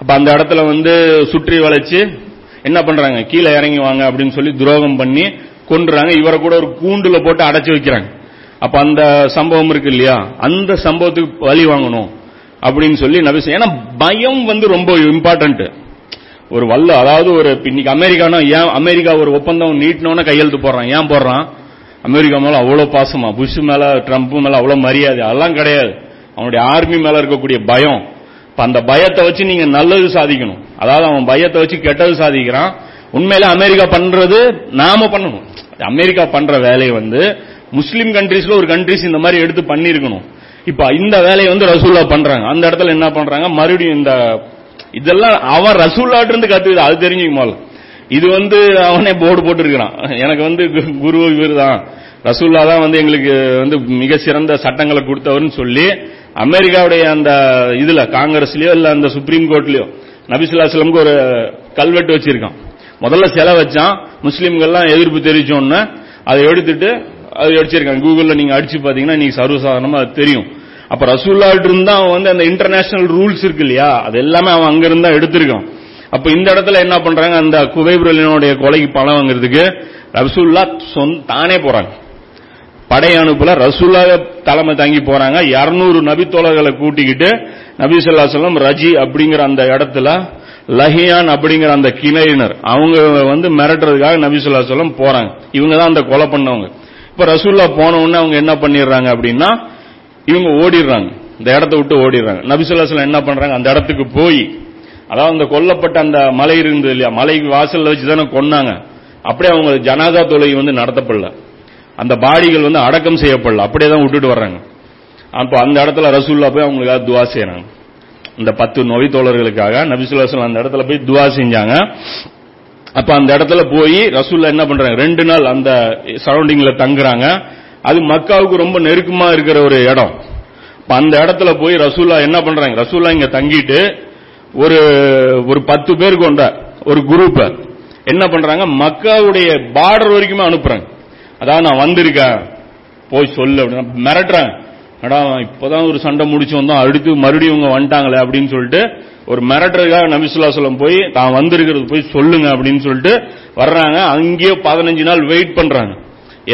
அப்ப அந்த இடத்துல வந்து சுற்றி வளைச்சு என்ன பண்றாங்க? கீழே இறங்கி வாங்க அப்படின்னு சொல்லி துரோகம் பண்ணி கொண்டுறாங்க இவரை கூட ஒரு கூண்டுல போட்டு அடைச்சு வைக்கிறாங்க. அப்ப அந்த சம்பவம் இருக்கு இல்லையா? அந்த சம்பவத்துக்கு வழி வாங்கணும் அப்படின்னு சொல்லி நபிசு ஏன்னா பயம் வந்து ரொம்ப இம்பார்ட்டன்ட் ஒரு வல்ல அதாவது ஒரு இன்னைக்கு அமெரிக்கானா ஏன் அமெரிக்கா ஒரு ஒப்பந்தம் நீட்டினோன்னு கையெழுத்து போடுறான். ஏன் போடுறான்? அமெரிக்கா மேல அவ்வளவு பாசமா புஷ் மேல ட்ரம்ப் மேல அவ்வளவு மரியாதை அதெல்லாம் கிடையாது. அவனுடைய ஆர்மி மேல இருக்கக்கூடிய பயம். அந்த பயத்தை வச்சு நீங்க நல்லது சாதிக்கணும். அதாவது அவன் பயத்தை வச்சு கெட்டது சாதிக்கிறான். உண்மையில அமெரிக்கா பண்றது நாம பண்ணணும். அமெரிக்கா பண்ற வேலையை வந்து முஸ்லீம் கண்ட்ரீஸ்ல ஒரு கண்ட்ரிஸ் இந்த மாதிரி எடுத்து பண்ணிருக்கணும் இப்ப இந்த வேலையை வந்து ரசூல்லா பண்றாங்க. அந்த இடத்துல என்ன பண்றாங்க? மறுபடியும் இந்த இதெல்லாம் அவன் ரசூல்லாட்டு இருந்து கத்துக்குது அது தெரிஞ்சுக்க இது வந்து அவனே போர்டு போட்டிருக்கிறான். எனக்கு வந்து கு- குரு இவர் தான் ரசூல்லா தான் வந்து எங்களுக்கு வந்து மிக சிறந்த சட்டங்களை கொடுத்தவர்னு சொல்லி அமெரிக்காவுடைய அந்த இதுல காங்கிரஸ்லயோ இல்ல அந்த சுப்ரீம் கோர்ட்லயோ நபிசுல்லாஸ்லமுக்கு ஒரு கல்வெட்டு வச்சிருக்கான். முதல்ல சிலை வச்சான். முஸ்லீம்கள்லாம் எதிர்ப்பு தெரிவிச்சோன்னு அதை எடுத்துட்டு அது அடிச்சிருக்காங்க கூகுளில் நீங்க அடிச்சு பாத்தீங்கன்னா நீங்க சர்வசாதாரணமா அது தெரியும். அப்ப ரசூல்லாட்டு இருந்தா அவன் வந்து அந்த இன்டர்நேஷனல் ரூல்ஸ் இருக்கு இல்லையா? அது எல்லாமே அவன் அங்க இருந்தா எடுத்திருக்கான். அப்ப இந்த இடத்துல என்ன பண்றாங்க? அந்த குவைபுரலினுடைய கொலைக்கு பணம் வாங்குறதுக்கு ரசூல்லா சொந்த தானே போறாங்க. படை அனுப்புல ரசூலாக தலைமை தங்கி போறாங்க. 200 நபித்தோழர்களை கூட்டிக்கிட்டு நபி சொல்லம் ரஜி அப்படிங்கிற அந்த இடத்துல லஹியான் அப்படிங்கிற அந்த கிணையினர் அவங்க வந்து மிரட்டுறதுக்காக நபிசுல்லா சொல்லம் போறாங்க. இவங்க தான் அந்த கொலை பண்ணவங்க. இப்ப ரசூல்லா போன உடனே அவங்க என்ன பண்ணிடுறாங்க அப்படின்னா இவங்க ஓடிடுறாங்க. இந்த இடத்த விட்டு ஓடிடுறாங்க. நபிசுல்லா சொல்லம் என்ன பண்றாங்க? அந்த இடத்துக்கு போய் அதாவது அந்த கொல்லப்பட்ட அந்த மலை இருந்தது இல்லையா? மலைக்கு வாசல்ல வச்சு தானே கொன்னாங்க. அப்படியே அவங்க ஜனாதா தொலை வந்து நடத்தப்படல. அந்த பாடிகள் வந்து அடக்கம் செய்யப்படல. அப்படியே தான் விட்டுட்டு வர்றாங்க. அப்போ அந்த இடத்துல ரசூல்லா போய் அவங்களுக்காக துவா செய்யறாங்க இந்த பத்து நோய் தோழர்களுக்காக நபிசுல்லாசலம் அந்த இடத்துல போய் துவா செஞ்சாங்க. அப்ப அந்த இடத்துல போய் ரசூல்லா என்ன பண்றாங்க? ரெண்டு நாள் அந்த சரௌண்டிங்ல தங்குறாங்க. அது மக்காவுக்கு ரொம்ப நெருக்கமா இருக்கிற ஒரு இடம். அப்ப அந்த இடத்துல போய் ரசூல்லா என்ன பண்றாங்க? ரசூல்லா இங்க தங்கிட்டு ஒரு ஒரு பத்து பேர் கொண்ட ஒரு குரூப் என்ன பண்றாங்க? மக்காவுடைய பார்டர் வரைக்குமே அனுப்புறாங்க. அதான் நான் வந்திருக்கேன். போய் சொல்லு அப்படின்னு மிரட்டுறேன். அடா இப்பதான் ஒரு சண்டை முடிச்சு வந்தோம். அடுத்து மறுபடியும் இவங்க வந்துட்டாங்களே அப்படின்னு சொல்லிட்டு ஒரு மிரட்டுறதுக்காக நபிசுல்லா சொல்லம் போய் தான் வந்திருக்கிறது போய் சொல்லுங்க அப்படின்னு சொல்லிட்டு வர்றாங்க. அங்கேயே பதினஞ்சு நாள் வெயிட் பண்றாங்க.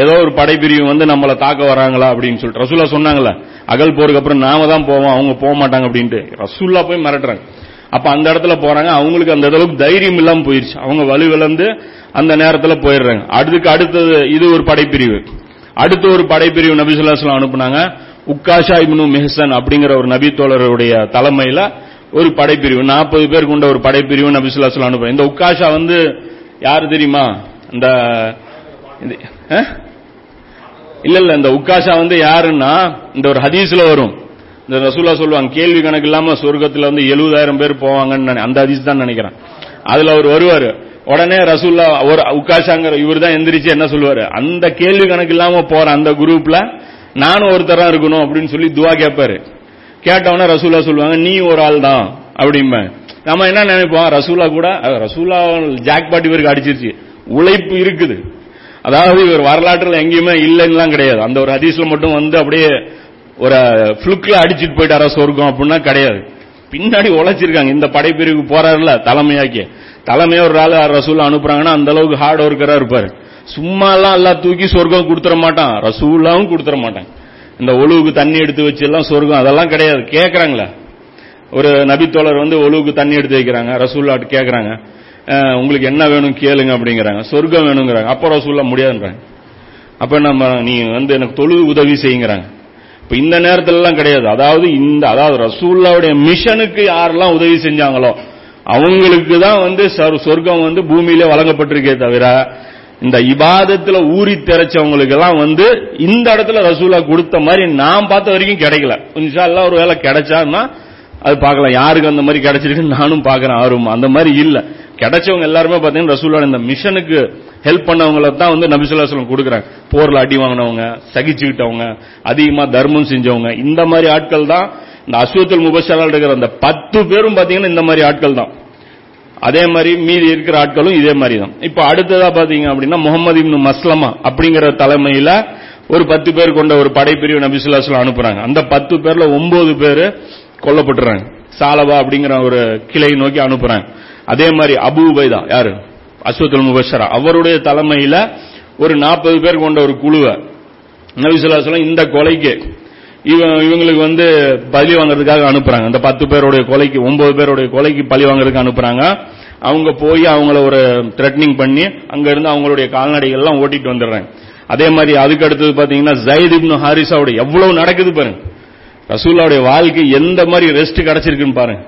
ஏதோ ஒரு படைப்பிரிவு வந்து நம்மளை தாக்க வராங்களா அப்படின்னு சொல்லிட்டு ரசூல்லா சொன்னாங்களே அகல் போருக்கு அப்புறம் நாம தான் போவோம் அவங்க போக மாட்டாங்க அப்படின்ட்டு. ரசூல்லா போய் மிரட்டுறாங்க. அப்ப அந்த இடத்துல போறாங்க. அவங்களுக்கு அந்த அளவுக்கு தைரியம் இல்லாம போயிருச்சு. அவங்க வலுவிழந்து அந்த நேரத்துல போயிடுறாங்க. அதுக்கு அடுத்தது இது ஒரு படைப்பிரிவு. அடுத்த ஒரு படைப்பிரிவு நபிசுல்லாஸ்லாம் அனுப்புனாங்க. உக்காஷா இப்னு மெஹசன் அப்படிங்கிற ஒரு நபி தோழருடைய தலைமையில ஒரு படைப்பிரிவு. நாற்பது பேர் கொண்ட ஒரு படைப்பிரிவு நபிசுல்லாஸ்லாம் அனுப்புறாங்க இந்த உக்காஷா வந்து யாரு தெரியுமா? இந்த ஆ? இல்ல இல்ல இந்த உக்காஷா வந்து யாருன்னா இந்த ஒரு ஹதீஸ்ல வரும். இந்த ரசூலா சொல்லுவாங்க கேள்வி கணக்கு இல்லாம சொர்க்கத்துல வந்து எழுபதாயிரம் பேர் போவாங்கன்னு அந்த அதிசி தான் நினைக்கிறேன். அதுல அவர் வருவாரு. உடனே ரசூல்லா ஒரு உக்காஷாங்கிற இவர் தான் எந்திரிச்சு என்ன சொல்லுவாரு? அந்த கேள்வி கணக்கு இல்லாம போற அந்த குரூப்ல நானும் ஒருத்தரா இருக்கணும் அப்படின்னு சொல்லி துவா கேட்பாரு கேட்டவொடனே ரசூலா சொல்லுவாங்க நீ ஒரு ஆள் தான் அப்படிம்பேன். நம்ம என்ன நினைப்போம்? ரசூலா கூட ரசூலா ஜாக் பாட் இவருக்கு அடிச்சிருச்சு. உழைப்பு இருக்குது. அதாவது இவர் வரலாற்றுல எங்கேயுமே இல்லைன்னுலாம் கிடையாது. அந்த ஒரு ஹதீஸ்ல மட்டும் வந்து அப்படியே ஒரு ஃப்ளுக்ல அடிச்சுட்டு போயிட்டாரா சொர்க்கம் அப்படின்னா கிடையாது. பின்னாடி உழைச்சிருக்காங்க. இந்த படைப்பிரிவுக்கு போறாருல தலைமையாக்கி. தலைமையா ஒரு ஆள் ரசூல் அனுப்புறாங்கன்னா அந்த அளவுக்கு ஹார்ட் ஒர்க்கரா இருப்பாரு. சும்மா எல்லாம் எல்லாம் தூக்கி சொர்க்கம் கொடுத்துட மாட்டான். ரசூலாவும் கொடுத்துட மாட்டான். இந்த ஒழுவுக்கு தண்ணி எடுத்து வச்சு எல்லாம் சொர்க்கம் அதெல்லாம் கிடையாது. கேட்கறாங்களா ஒரு நபித்தோழர் வந்து ஒழுவுக்கு தண்ணி எடுத்து வைக்கிறாங்க. ரசூல்லாட்டு கேட்கறாங்க உங்களுக்கு என்ன வேணும் கேளுங்க அப்படிங்கிறாங்க. சொர்க்கம் வேணுங்கிறாங்க. அப்ப ரசூல்லா முடியாதுன்றாங்க. அப்ப நம்ம நீ வந்து எனக்கு தொழு உதவி செய்யுங்கிறாங்க. இப்ப இந்த நேரத்திலலாம் கிடையாது. அதாவது இந்த அதாவது ரசூல்லாவுடைய மிஷனுக்கு யாரெல்லாம் உதவி செஞ்சாங்களோ அவங்களுக்கு தான் வந்து சொர்க்கம் வந்து பூமியிலே வழங்கப்பட்டிருக்கே தவிர இந்த இபாதத்துல ஊறி திரைச்சவங்களுக்கு எல்லாம் வந்து இந்த இடத்துல ரசூலா கொடுத்த மாதிரி நான் பார்த்த வரைக்கும் கிடைக்கல. இன்ஷா அல்லாஹ் ஒரு வேளை கிடைச்சான்னா அது பார்க்கலாம். யாருக்கு அந்த மாதிரி கிடைச்சிருக்குன்னு நானும் பார்க்கறேன் ஆர்வம். அந்த மாதிரி இல்லை. கிடைச்சவங்க எல்லாருமே பாத்தீங்கன்னா ரசூலோட இந்த மிஷனுக்கு ஹெல்ப் பண்ணவங்கள தான் வந்து நபிசுல்லாஸ்லம் கொடுக்குறாங்க. போர்ல அடி வாங்கினவங்க சகிச்சுக்கிட்டவங்க அதிகமா தர்மம் செஞ்சவங்க இந்த மாதிரி ஆட்கள் தான் இந்த அசுவத்தில் முபஷரால் இருக்கிற அந்த பத்து பேரும் பாத்தீங்கன்னா இந்த மாதிரி ஆட்கள் தான். அதே மாதிரி மீதி இருக்கிற ஆட்களும் இதே மாதிரி தான். இப்போ அடுத்ததா பாத்தீங்க அப்படின்னா முகமது இப்னு மஸ்லமா அப்படிங்கிற தலைமையில ஒரு பத்து பேர் கொண்ட ஒரு படைப்பிரிவு நபிசுல்லாஸ்லாம் அனுப்புறாங்க. அந்த பத்து பேர்ல ஒன்பது பேர் கொல்லப்பட்டுறாங்க. சாலவா அப்படிங்கிற ஒரு கிளை நோக்கி அனுப்புறாங்க. அதே மாதிரி அபு உபைதா யாரு? அஸ்வத்துல் முபஷரா. அவருடைய தலைமையில ஒரு நாற்பது பேர் கொண்ட ஒரு குழுவை. நபிசுல்லாஸ்லாம் இந்த கொலைக்கு இவங்களுக்கு வந்து பழி வாங்குறதுக்காக அனுப்புறாங்க. அந்த பத்து பேருடைய கொலைக்கு ஒன்பது பேருடைய கொலைக்கு பழி வாங்குறதுக்கு அனுப்புறாங்க. அவங்க போய் அவங்கள ஒரு த்ரெட்னிங் பண்ணி அங்க இருந்து அவங்களுடைய கால்நடைகள் எல்லாம் ஓட்டிட்டு வந்துடுறாங்க. அதே மாதிரி அதுக்கு அடுத்தது பாத்தீங்கன்னா ஜயத் இப்னு ஹாரிசாவுடைய எவ்வளவு நடக்குது பாருங்க. ரசூல்லாவுடைய வாழ்க்கை எந்த மாதிரி ரெஸ்ட் கிடைச்சிருக்குன்னு பாருங்க.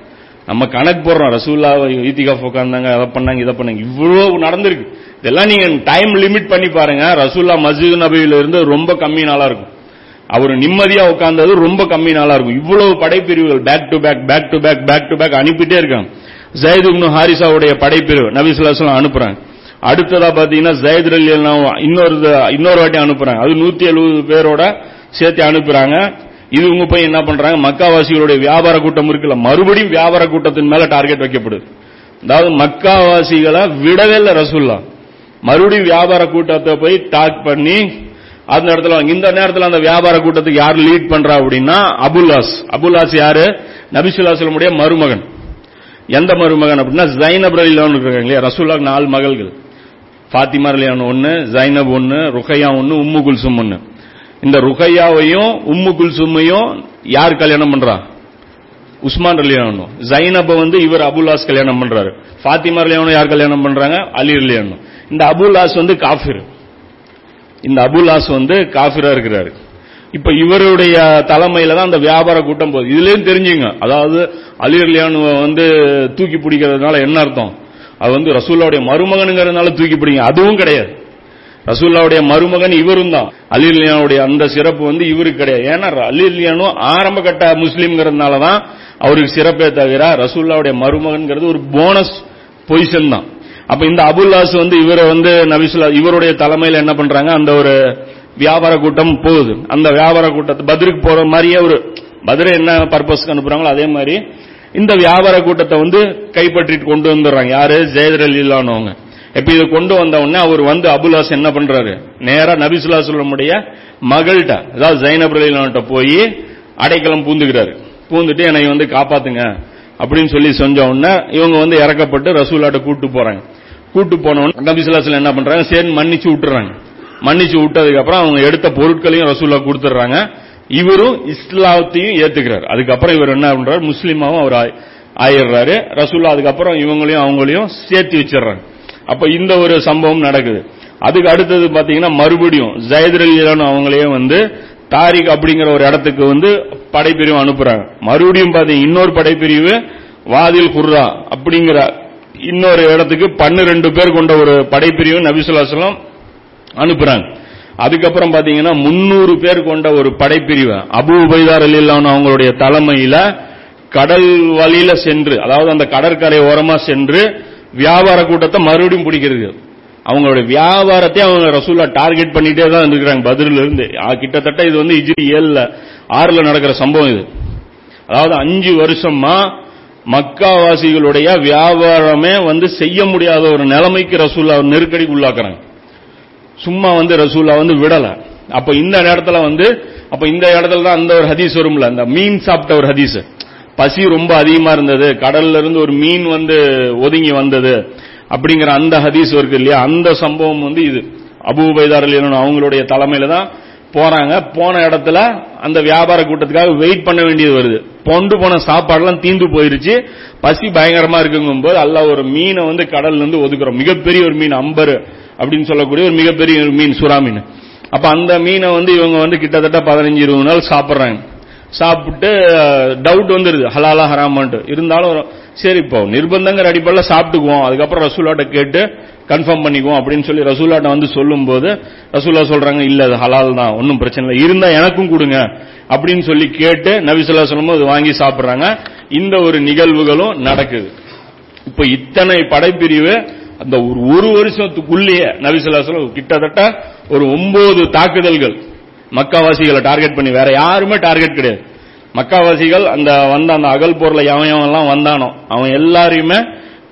நம்ம கணக்கு போடுறோம். ரசூல்லா ஈத்திகாஃப் உட்காந்தாங்க அதை பண்ணாங்க இதை பண்ணாங்க. இவ்வளோ நடந்திருக்கு. இதெல்லாம் நீங்க டைம் லிமிட் பண்ணி பாருங்க. ரசூல்லா மஸ்ஜித் நபியில இருந்து ரொம்ப கம்மி நாளா இருக்கும். அவர் நிம்மதியா உட்கார்ந்தது ரொம்ப கம்மி நாளா இருக்கும். இவ்வளவு படைப்பிரிவுகள் back to back back to back back to back அனுப்பிட்டே இருக்காங்க. ஜயத் இப்னு ஹாரிசாவுடைய படைப்பிரிவு நபி ஸல்லல்லாஹு அனுப்புறாங்க. அடுத்ததா பாத்தீங்கன்னா ஜயத் அலி இன்னொரு இன்னொரு வாட்டி அனுப்புறாங்க. அது நூத்தி எழுபது பேரோட சேர்த்து அனுப்புறாங்க. இவங்க போய் என்ன பண்றாங்க? மக்காவாசிகளுடைய வியாபார கூட்டம் இருக்குல்ல மறுபடியும் வியாபார கூட்டத்தின் மேல டார்கெட் வைக்கப்படுது. அதாவது மக்காவாசிகளை விடவே இல்லை ரசூல்லா. மறுபடியும் வியாபார கூட்டத்தை போய் டாக் பண்ணி அந்த இடத்துல வாங்க. இந்த நேரத்தில் அந்த வியாபார கூட்டத்துக்கு யார் லீட் பண்றா அப்படின்னா அபுல்லாஸ். அபுல்லாஸ் யாரு? நபிசுல்லாசலமுடைய மருமகன். எந்த மருமகன் அப்படின்னா ஜைனப் ரலிலான் இருக்காங்க இல்லையா? ரசூல்லாக்கு நாலு மகள்கள். ஃபாத்திமா ரலியான் ஒன்னு ஜைனப் ஒன்னு ருகையா ஒன்னு உம்மு குல்சும் ஒன்னு இந்த ருகையாவையும் உம்மு குல்சுமையும் யார் கல்யாணம் பண்றா? உஸ்மான் ரலியானோ ஜைனப வந்து இவர் அபுல்லாஸ் கல்யாணம் பண்றாரு. ஃபாத்திமா ரலியானோ யார் கல்யாணம் பண்றாங்க? அலி ரலியானோ இந்த அபுல்லாஸ் வந்து காஃபிர். இந்த அபுல்லாஸ் வந்து காஃபிரா இருக்கிறாரு. இப்ப இவருடைய தலைமையில தான் அந்த வியாபார கூட்டம் போகுது. இதுலயும் தெரிஞ்சுங்க. அதாவது அலி ரலியானு வந்து தூக்கி பிடிக்கிறதுனால என்ன அர்த்தம்? அது வந்து ரசூல்லாவுடைய மருமகனுங்கிறதுனால தூக்கி பிடிங்க. அதுவும் கிடையாது. ரசூல்லாவுடைய மருமகன் இவரும் தான். அலிலியானுடைய அந்த சிறப்பு வந்து இவருக்கு கிடையாது. ஏன்னா அலிலியானும் ஆரம்ப கட்ட முஸ்லீம்ங்கிறதுனால தான் அவருக்கு சிறப்பே தவிர ரசூல்லாவுடைய மருமகன்கிறது ஒரு போனஸ் பொசிஷன் தான். அப்ப இந்த அபுல்லாஸ் வந்து இவரை வந்து நபிசுல்லா இவருடைய தலைமையில என்ன பண்றாங்க? அந்த ஒரு வியாபார கூட்டம் போகுது. அந்த வியாபார கூட்டத்தை பதிலுக்கு போற மாதிரியே ஒரு பதிலை என்ன பர்பஸ்க்கு அனுப்புறாங்களோ அதே மாதிரி இந்த வியாபார கூட்டத்தை வந்து கைப்பற்றிட்டு கொண்டு வந்துடுறாங்க. யாரு? ஜெயதர் அலிலானவங்க இப்ப இது கொண்டு வந்த உடனே அவர் வந்து அபுல்லாஸ் என்ன பண்றாரு? நேரா நபிசுல்லா சொல்லமுடைய மகள்கிட்ட அதாவது ஜைனப் அலிலான்ட்ட போய் அடைக்கலம் பூந்துக்கிறாரு. பூந்துட்டு என்னை வந்து காப்பாத்துங்க அப்படின்னு சொல்லி செஞ்ச உடனே இவங்க வந்து இறக்கப்பட்டு ரசூலாட்ட கூட்டு போறாங்க. கூட்டு போன உடனே நபிசுல்லாஸ்ல என்ன பண்றாங்க? சரி மன்னிச்சு விட்டுறாங்க. மன்னிச்சு விட்டதுக்கு அப்புறம் அவங்க எடுத்த பொருட்களையும் ரசூல்லா கொடுத்துட்றாங்க. இவரும் இஸ்லாத்தையும் ஏத்துக்கிறார். அதுக்கப்புறம் இவர் என்ன பண்றாரு? முஸ்லீமாவும் அவர் ஆயிடுறாரு. ரசூல்லா அதுக்கப்புறம் இவங்களையும் அவங்களையும் சேர்த்து வச்சிடுறாங்க. அப்ப இந்த ஒரு சம்பவம் நடக்குது. அதுக்கு அடுத்தது பாத்தீங்கன்னா மறுபடியும் ஜயத் அவங்களே வந்து தாரிக் அப்படிங்கிற ஒரு இடத்துக்கு வந்து படைப்பிரிவு அனுப்புறாங்க. மறுபடியும் பாத்தீங்க இன்னொரு படைப்பிரிவு வாதில் குர்ரா அப்படிங்கிற இன்னொரு இடத்துக்கு பன்னிரண்டு பேர் கொண்ட ஒரு படைப்பிரிவு நபிசுல்லாசலம் அனுப்புறாங்க. அதுக்கப்புறம் பாத்தீங்கன்னா முன்னூறு பேர் கொண்ட ஒரு படைப்பிரிவு அபு உபைதார் அலில்லான் அவங்களுடைய தலைமையில கடல் வழியில சென்று அதாவது அந்த கடற்கரை ஓரமா சென்று வியாபார கூட்டத்தை மறுபடியும் பிடிக்கிறது. அவங்களுடைய வியாபாரத்தை அவங்க ரசூலா டார்கெட் பண்ணிட்டே தான் இருந்திருக்காங்க பதிலில் இருந்து ஆ, கிட்டத்தட்ட இது வந்து இஜ்ரி ஏழுல ஆறுல நடக்கிற சம்பவம் இது. அதாவது அஞ்சு வருஷமா மக்காவாசிகளுடைய வியாபாரமே வந்து செய்ய முடியாத ஒரு நிலைமைக்கு ரசூல்லா நெருக்கடிக்கு உள்ளாக்குறாங்க. சும்மா வந்து ரசூல்லா வந்து விடல. அப்ப இந்த இடத்துல வந்து அப்ப இந்த இடத்துல தான் அந்த ஒரு ஹதீஸ் வரும்ல அந்த மீன் சாப்பிட்ட ஒரு ஹதீஸ். பசி ரொம்ப அதிகமா இருந்தது. கடல்ல இருந்து ஒரு மீன் வந்து ஒதுங்கி வந்தது. அப்படிங்கிற அந்த ஹதீஸ் இருக்கு இல்லையா? அந்த சம்பவம் வந்து இது. அபுபைதார் அவங்களுடைய தலைமையில தான் போறாங்க. போன இடத்துல அந்த வியாபார கூட்டத்துக்காக வெயிட் பண்ண வேண்டியது வருது. கொண்டு போன சாப்பாடுலாம் தீந்து போயிருச்சு. பசி பயங்கரமா இருக்குங்கும் போது அல்ல ஒரு மீனை வந்து கடல்ல இருந்து ஒதுக்குறோம் மிகப்பெரிய ஒரு மீன் அம்பரு அப்படின்னு சொல்லக்கூடிய ஒரு மிகப்பெரிய ஒரு மீன் சுறா மீன் அப்ப அந்த மீனை வந்து இவங்க வந்து கிட்டத்தட்ட பதினஞ்சு இருபது நாள் சாப்பிடுறாங்க. சாப்பிட்டு டவுட் வந்துருது. ஹலாலா ஹராமான்ட்டு. இருந்தாலும் சரி இப்போ நிர்பந்தங்கிற அடிப்படையில் சாப்பிட்டுக்குவோம். அதுக்கப்புறம் ரசூலாட்ட கேட்டு கன்ஃபார்ம் பண்ணிக்குவோம் அப்படின்னு சொல்லி ரசூலாட்ட வந்து சொல்லும்போது ரசூல்லா சொல்றாங்க இல்ல அது ஹலால் தான். ஒன்றும் பிரச்சனை இல்லை. இருந்தா எனக்கும் கொடுங்க. அப்படின்னு சொல்லி கேட்டு நபிசுல்லா சொல்லும்போது வாங்கி சாப்பிடுறாங்க. இந்த ஒரு நிகழ்வுகளும் நடக்குது. இப்ப இத்தனை படைப்பிரிவு அந்த ஒரு ஒரு வருஷத்துக்குள்ளேயே நபிசுல்லா சொல்ல கிட்டத்தட்ட ஒரு ஒன்பது தாக்குதல்கள். மக்காவாசிகளை டார்கெட் பண்ணி வேற யாருமே டார்கெட் கிடையாது. மக்காவாசிகள் அந்த வந்த அந்த அகல் போர்ல எவன் எல்லாம் வந்தானோ அவன் எல்லாரையுமே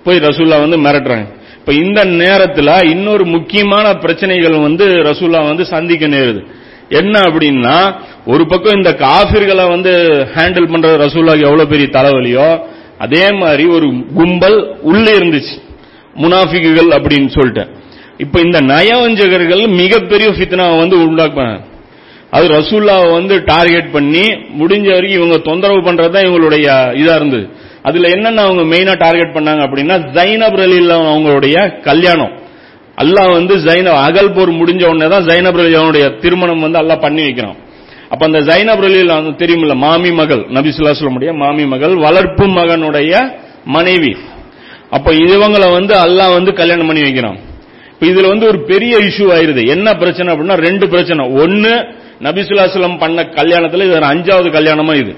போய் ரசூல்லா வந்து மிரட்டுறாங்க. இப்ப இந்த நேரத்துல இன்னொரு முக்கியமான பிரச்சனைகள் வந்து ரசூல்லா வந்து சந்திக்க நேருது. என்ன அப்படின்னா ஒரு பக்கம் இந்த காபிர்களை வந்து ஹேண்டில் பண்ற ரசூல்லாக்கு எவ்வளவு பெரிய தலைவலியோ அதே மாதிரி ஒரு கும்பல் உள்ளே இருந்துச்சு. முனாஃபிக்குகள் அப்படின்னு சொல்லிட்டு. இப்ப இந்த நயவஞ்சகர்கள் மிகப்பெரிய ஃபித்னாவை வந்து உண்டாக்குவாங்க அது ரசூல்லாவை வந்து டார்கெட் பண்ணி முடிஞ்ச வரைக்கும் இவங்க தொந்தரவு பண்றதுதான் இவங்களுடைய இதா இருந்தது. அதுல என்னென்ன அவங்க மெயினா டார்கெட் பண்ணாங்க அப்படின்னா ஜைனப் ரலில் அவங்களுடைய கல்யாணம். அல்லாஹ் வந்து ஜைனப் அகல் போர் முடிஞ்ச உடனே தான் ஜைனப் ரலி அவனுடைய திருமணம் வந்து அல்லாஹ் பண்ணி வைக்கிறான். அப்ப அந்த ஜைனப் ரலில் தெரியுமில்ல மாமி மகள் நபி சுல்லாஸ்லமுடைய மாமி மகள் வளர்ப்பு மகனுடைய மனைவி. அப்ப இவங்களை வந்து அல்லாஹ் வந்து கல்யாணம் பண்ணி வைக்கிறான். இப்ப இதுல வந்து ஒரு பெரிய இஷ்யூ ஆயிருது. என்ன பிரச்சனை அப்படின்னா ரெண்டு பிரச்சனை. ஒன்னு நபிசுல்லாஸ்லம் பண்ண கல்யாணத்தில் இது ஒரு அஞ்சாவது கல்யாணமா இது.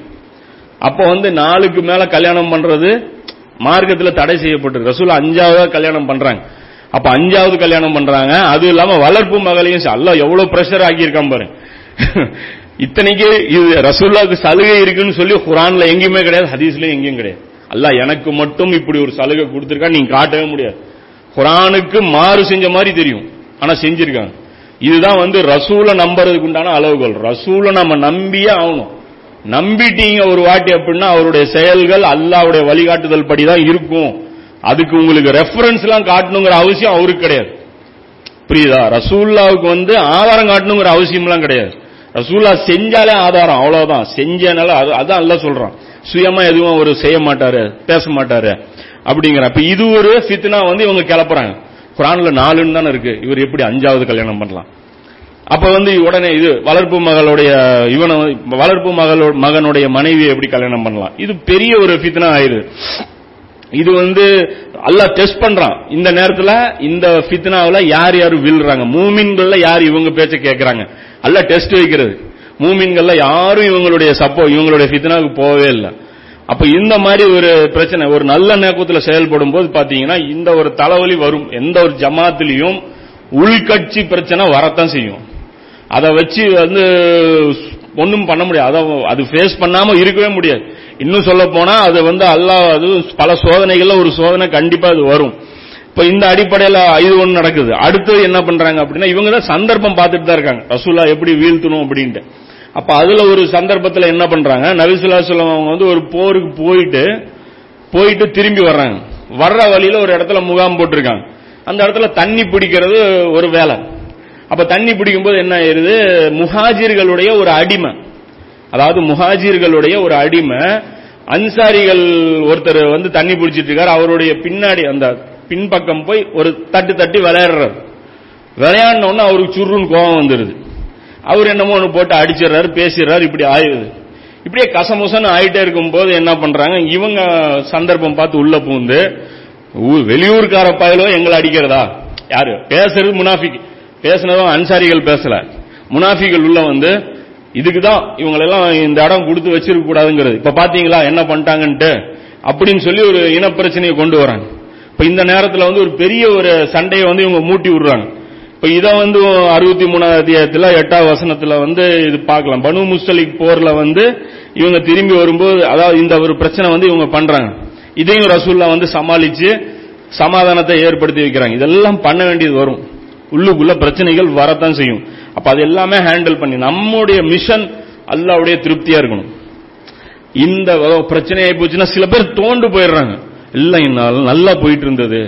அப்போ வந்து நாளுக்கு மேல கல்யாணம் பண்றது மார்க்கத்தில் தடை செய்யப்பட்டு ரசூல் அஞ்சாவது கல்யாணம் பண்றாங்க. அப்ப அஞ்சாவது கல்யாணம் பண்றாங்க. அது இல்லாம வளர்ப்பு மகளையும் அல்ல எவ்வளவு பிரஷர் ஆகியிருக்கான் பாரு. இத்தனைக்கு இது ரசூல்லாவுக்கு சலுகை இருக்குன்னு சொல்லி குரான்ல எங்கேயுமே கிடையாது ஹதீஸ்ல எங்கேயும் கிடையாது. அல்ல எனக்கு மட்டும் இப்படி ஒரு சலுகை கொடுத்துருக்கா நீங்க காட்டவே முடியாது. குரானுக்கு மாறு செஞ்ச மாதிரி தெரியும். ஆனா செஞ்சிருக்காங்க. இதுதான் வந்து ரசூலை நம்புறதுக்கு உண்டான அளவுகள். ரசூலை நம்ம நம்பியே ஆகணும். நம்பிட்டீங்க ஒரு வாட்டி அப்படின்னா அவருடைய செயல்கள் அல்லாவுடைய வழிகாட்டுதல் படிதான் இருக்கும். அதுக்கு உங்களுக்கு ரெஃபரன்ஸ் எல்லாம் காட்டணுங்கிற அவசியம் அவருக்கு கிடையாது. புரியுதா? ரசூல்லாவுக்கு வந்து ஆதாரம் காட்டணுங்கிற அவசியம் எல்லாம் கிடையாது. ரசூல்லா செஞ்சாலே ஆதாரம் அவ்வளவுதான். செஞ்சனால அது அதான் அல்ல சொல்றான். சுயமா எதுவும் அவர் செய்ய மாட்டாரு பேச மாட்டாரு. அப்படிங்கிற அப்ப இது ஒரு ஃபித்னா வந்து இவங்க கிளப்புறாங்க. குரான்ல நாலுன்னு தானே இருக்கு. இவர் எப்படி அஞ்சாவது கல்யாணம் பண்ணலாம்? அப்ப வந்து உடனே இது வளர்ப்பு மகளுடைய இவனை வளர்ப்பு மகளோ மகனுடைய மனைவியை எப்படி கல்யாணம் பண்ணலாம்? இது பெரிய ஒரு ஃபித்னா ஆயிடுது இது வந்து அல்லாஹ் டெஸ்ட் பண்றான். இந்த நேரத்துல இந்த ஃபித்னாவில் யார் யார் விழுறாங்க? மூமின்கள்ல யார் இவங்க பேச்ச கேட்கறாங்க அல்ல டெஸ்ட் வைக்கிறது. மூமின்கள்ல யாரும் இவங்களுடைய சப்போ இவங்களுடைய ஃபித்னாவுக்கு போகவே இல்லை. அப்ப இந்த மாதிரி ஒரு பிரச்சனை ஒரு நல்ல நோக்கத்தில் செயல்படும் போது பாத்தீங்கன்னா இந்த ஒரு தலைவலி வரும். எந்த ஒரு ஜமாத்திலையும் உள்கட்சி பிரச்சனை வரத்தான் செய்யும். அதை வச்சு வந்து ஒன்றும் பண்ண முடியாது. அதை அது ஃபேஸ் பண்ணாம இருக்கவே முடியாது. இன்னும் சொல்ல போனா அது வந்து அல்லாஹ் அது பல சோதனைகள்ல ஒரு சோதனை கண்டிப்பா அது வரும். இப்ப இந்த அடிப்படையில இது ஒன்று நடக்குது. அடுத்து என்ன பண்றாங்க அப்படின்னா இவங்க தான் சந்தர்ப்பம் பார்த்துட்டு தான் இருக்காங்க. ரசூலா எப்படி வீழ்த்தணும் அப்படின்ட்டு. அப்ப அதுல ஒரு சந்தர்ப்பத்துல என்ன பண்றாங்க? நபிசுல்லா சொல்லம் அவங்க வந்து ஒரு போருக்கு போயிட்டு போயிட்டு திரும்பி வர்றாங்க. வர்ற வழியில ஒரு இடத்துல முகாம் போட்டிருக்காங்க. அந்த இடத்துல தண்ணி பிடிக்கிறது ஒரு வேலை. அப்ப தண்ணி பிடிக்கும் போது என்ன ஆயிருது? முஹாஜிர்களுடைய ஒரு அடிமை. அதாவது முஹாஜிர்களுடைய ஒரு அடிமை அன்சாரிகள் ஒருத்தர் வந்து தண்ணி பிடிச்சிட்டு இருக்காரு. அவருடைய பின்னாடி அந்த பின்பக்கம் போய் ஒரு தட்டு தட்டி விளையாடுறாரு. விளையாடினோன்னு அவருக்கு சுருன்னு கோபம் வந்துருது. அவர் என்னமோ ஒன்று போட்டு அடிச்சிடுறாரு பேசிடுறாரு இப்படி ஆயிடுது. இப்படியே கசமுசன்னு ஆயிட்டே இருக்கும் போது என்ன பண்றாங்க? இவங்க சந்தர்ப்பம் பார்த்து உள்ள பூந்து வெளியூர்கார பயலோ எங்களை அடிக்கிறதா? யாரு? பேசுறது முனாஃபிக். பேசுனதும் அன்சாரிகள் பேசல. முனாஃபிகள் உள்ள வந்து இதுக்கு தான் இவங்களெல்லாம் இந்த இடம் கொடுத்து வச்சிருக்க கூடாதுங்கிறது. இப்ப பாத்தீங்களா என்ன பண்ணிட்டாங்கன்ட்டு? அப்படின்னு சொல்லி ஒரு இனப்பிரச்சனையை கொண்டு வராங்க இப்ப இந்த நேரத்தில் வந்து ஒரு பெரிய ஒரு சண்டையை வந்து இவங்க மூட்டி விடுறாங்க. இப்ப இதை வந்து அறுபத்தி மூணாவது அத்தியாயத்தில் எட்டாவது வசனத்துல வந்து இது பார்க்கலாம். பனு முஸ்தலிக் போர்ல வந்து இவங்க திரும்பி வரும்போது அதாவது இந்த ஒரு பிரச்சனை வந்து இவங்க பண்றாங்க. இதையும் ரசூல்லா வந்து சமாளிச்சு சமாதானத்தை ஏற்படுத்தி வைக்கிறாங்க. இதெல்லாம் பண்ண வேண்டியது வரும். உள்ளுக்குள்ள பிரச்சனைகள் வரத்தான் செய்யும். அப்ப அது எல்லாமே ஹேண்டில் பண்ணி நம்முடைய மிஷன் அல்லாவுடைய திருப்தியா இருக்கணும். இந்த பிரச்சனை ஆகி போச்சுன்னா சில பேர் தோண்டு போயிடுறாங்க. இல்லை நல்லா போயிட்டு இருந்தது.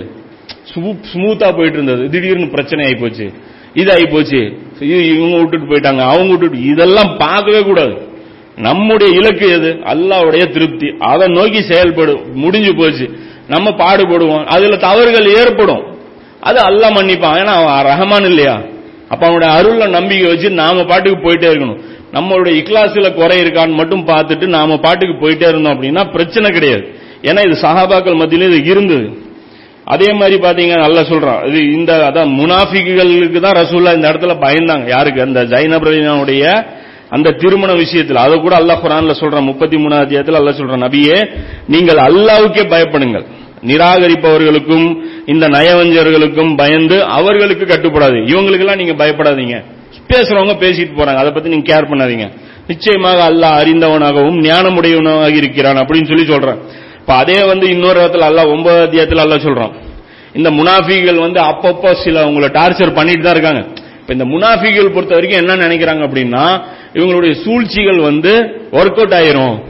ஸ்மூத்தா போயிட்டு இருந்தது திடீர்னு பிரச்சனை ஆகி போச்சு. இது ஆகி போச்சு இவங்க விட்டுட்டு போயிட்டாங்க அவங்க விட்டுட்டு இதெல்லாம் பார்க்கவே கூடாது. நம்முடைய இலக்கு எது? அல்லாவுடைய திருப்தி. அதை நோக்கி செயல்படும் முடிஞ்சு போச்சு. நம்ம பாடுபடுவோம். அதுல தவறுகள் ஏற்படும். அது அல்லா மன்னிப்பான். ஏன்னா அவன் ரஹமான் இல்லையா? அப்ப அவனுடைய அருள்ல நம்பிக்கை வச்சு நாம பாட்டுக்கு போயிட்டே இருக்கணும். நம்மளுடைய இக்லாசில குறை இருக்கான்னு மட்டும் பார்த்துட்டு நாம பாட்டுக்கு போயிட்டே இருந்தோம் அப்படின்னா பிரச்சனை கிடையாது. ஏன்னா இது சஹாபாக்கள் மத்தியில இது இருந்தது. அதே மாதிரி பாத்தீங்கன்னா நல்லா சொல்றான். இது இந்த அதான் முனாஃபிக்குகளுக்கு தான் ரசூல்லா இந்த இடத்துல பயந்தாங்க. யாருக்கு? அந்த ஜைனபுடைய அந்த திருமண விஷயத்தில். அதை கூட அல்லாஹ் குரான்ல சொல்றான். முப்பத்தி மூணாவது அத்தியாயத்தில் அல்லாஹ் சொல்றான் நபியே நீங்கள் அல்லாவுக்கே பயப்படுங்கள். நிராகரிப்பவர்களுக்கும் இந்த நயவஞ்சர்களுக்கும் பயந்து அவர்களுக்கு கட்டுப்படாது இவங்களுக்கெல்லாம் நீங்க பயப்படாதீங்க. பேசுறவங்க பேசிட்டு போறாங்க. அதை பத்தி நீங்க கேர் பண்ணாதீங்க. நிச்சயமாக அல்லாஹ் அறிந்தவனாகவும் ஞானமுடையவனாக இருக்கிறான் அப்படின்னு சொல்லி சொல்றேன். இப்ப அதே வந்து இன்னொரு இடத்துல அல்ல ஒன்பது அத்தியாயத்துல அல்ல சொல்றோம் இந்த முனாஃபிகள் வந்து அப்பப்போ சில உங்களை டார்ச்சர் பண்ணிட்டு தான் இருக்காங்க. இப்ப இந்த முனாஃபிகள் பொறுத்த வரைக்கும் என்ன நினைக்கிறாங்க அப்படின்னா இவங்களுடைய சூழ்ச்சிகள் வந்து ஒர்க் அவுட் ஆயிரும்.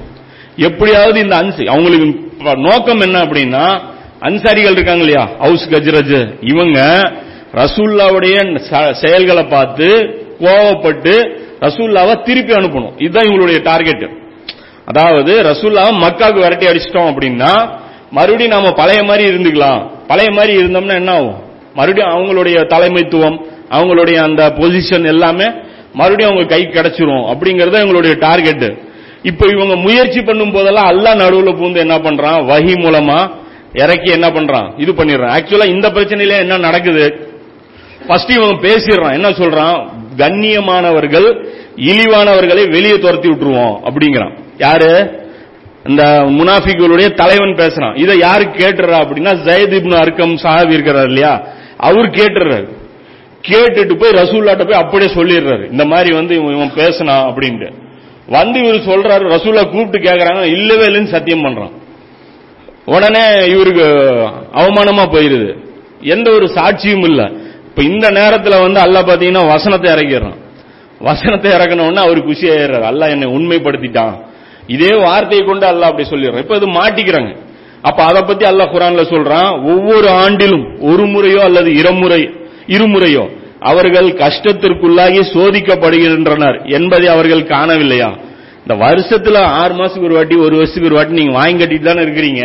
எப்படியாவது இந்த அன்சி அவங்களுக்கு நோக்கம் என்ன அப்படின்னா அன்சாரிகள் இருக்காங்க இல்லையா? ஹவுஸ் கஜ்ரஜ் இவங்க ரசூல்லாவுடைய ச- செயல்களை பார்த்து கோவப்பட்டு ரசூல்லாவை திருப்பி அனுப்பணும். இதுதான் இவங்களுடைய டார்கெட் அதாவது ரசூல்லாவை மக்காவுக்கு விரட்டி அடிச்சிட்டோம் அப்படின்னா மறுபடியும் நாம பழைய மாதிரி இருந்துக்கலாம். பழைய மாதிரி இருந்தோம்னா என்ன ஆகும்? மறுபடியும் அவங்களுடைய தலைமைத்துவம் அவங்களுடைய அந்த பொசிஷன் எல்லாமே மறுபடியும் அவங்க கை கிடைச்சிரும் அப்படிங்கறத இவங்களுடைய டார்கெட் இப்போ இவங்க முயற்சி பண்ணும் போதெல்லாம் அல்லா நடுவுல பூந்து என்ன பண்றான்? வகி மூலமா இறக்கி என்ன பண்றான்? இது பண்ணிடுறான். ஆக்சுவலா இந்த பிரச்சனையில என்ன நடக்குது? ஃபர்ஸ்ட் இவங்க பேசிடுறான். என்ன சொல்றான்? கண்ணியமானவர்கள் இழிவானவர்களை வெளியே துரத்தி விட்டுருவோம் அப்படிங்கிறான். யாரு? இந்த முனாஃபிகளுடைய தலைவன் பேசுறான். இதை யாரு கேட்டுறா அப்படின்னா ஜயத் இப்னு அர்க்கம் சாஹிப் இருக்கிறார் இல்லையா? அவர் கேட்டுறாரு. கேட்டுட்டு போய் ரசூல்லாட்ட போய் அப்படியே சொல்லிடுறாரு. இந்த மாதிரி வந்து இவன் இவன் அப்படின்ட்டு. வந்து இவர் சொல்றாரு ரசூல்லா கூப்பிட்டு கேட்கறாங்க இல்லவே இல்லைன்னு சத்தியம் பண்றான். உடனே இவருக்கு அவமானமா போயிருது. எந்த ஒரு சாட்சியும் இல்ல. இப்ப இந்த நேரத்துல வந்து அல்லாஹ் பாத்தீங்கன்னா வசனத்தை இறக்கிடுறான். வசனத்தை இறக்கணும்னா உடனே அவர் குஷி ஆயிடுறாரு அல்லாஹ் என்னை உண்மைப்படுத்திட்டான். இதே வார்த்தையை கொண்டு அல்லாஹ் அப்படி சொல்லிடுறான். இப்ப இது மாட்டிக்கிறாங்க. அப்ப அதை பத்தி அல்லாஹ் குரான்ல சொல்றான் ஒவ்வொரு ஆண்டிலும் ஒரு முறையோ அல்லது இருமுறை இருமுறையோ அவர்கள் கஷ்டத்திற்குள்ளாகி சோதிக்கப்படுகின்றனர் என்பதை அவர்கள் காணவில்லையா? இந்த வருஷத்துல ஆறு மாசத்துக்கு ஒரு வாட்டி ஒரு வருஷத்துக்கு ஒரு வாட்டி நீங்க வாங்கி கட்டிட்டு தானே இருக்கிறீங்க.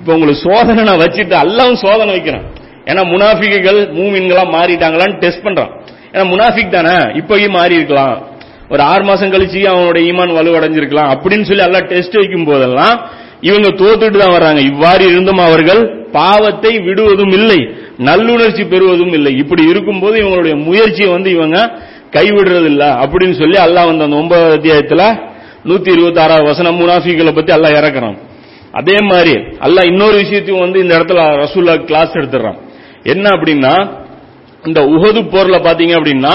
இப்ப உங்களுக்கு சோதனை நான் வச்சுட்டு அல்லாவும் சோதனை வைக்கிறேன். ஏன்னா முனாஃபிக்குகள் மூமின்களா மாறிட்டாங்களான்னு டெஸ்ட் பண்றான். ஏன்னா முனாஃபிக் தானே இப்பயும் மாறி இருக்கலாம் ஒரு ஆறு மாசம் கழிச்சு அவனோட ஈமான் வலுவடைஞ்சிருக்கலாம். அப்படின்னு சொல்லி எல்லாம் டெஸ்ட் வைக்கும் போதெல்லாம் இவங்க தோத்துட்டு தான் வர்றாங்க. இவ்வாறு இருந்தும் அவர்கள் பாவத்தை விடுவதும் இல்லை நல்லுணர்ச்சி பெறுவதும் இல்லை. இப்படி இருக்கும்போது இவங்களுடைய முயற்சியை வந்து இவங்க கைவிடுறது இல்ல அப்படின்னு சொல்லி அல்லாஹ் வந்து அந்த ஒன்பதாவது அத்தியாயத்துல நூத்தி இருபத்தி ஆறாவது வசனம் முனாஃபிகளை பத்தி அல்லாஹ் இறக்குறான். அதே மாதிரி அல்லாஹ் இன்னொரு விஷயத்தையும் வந்து இந்த இடத்துல ரசூல்லா கிளாஸ் எடுத்துறான் என்ன அப்படின்னா இந்த உகது போர்ல பாத்தீங்க அப்படின்னா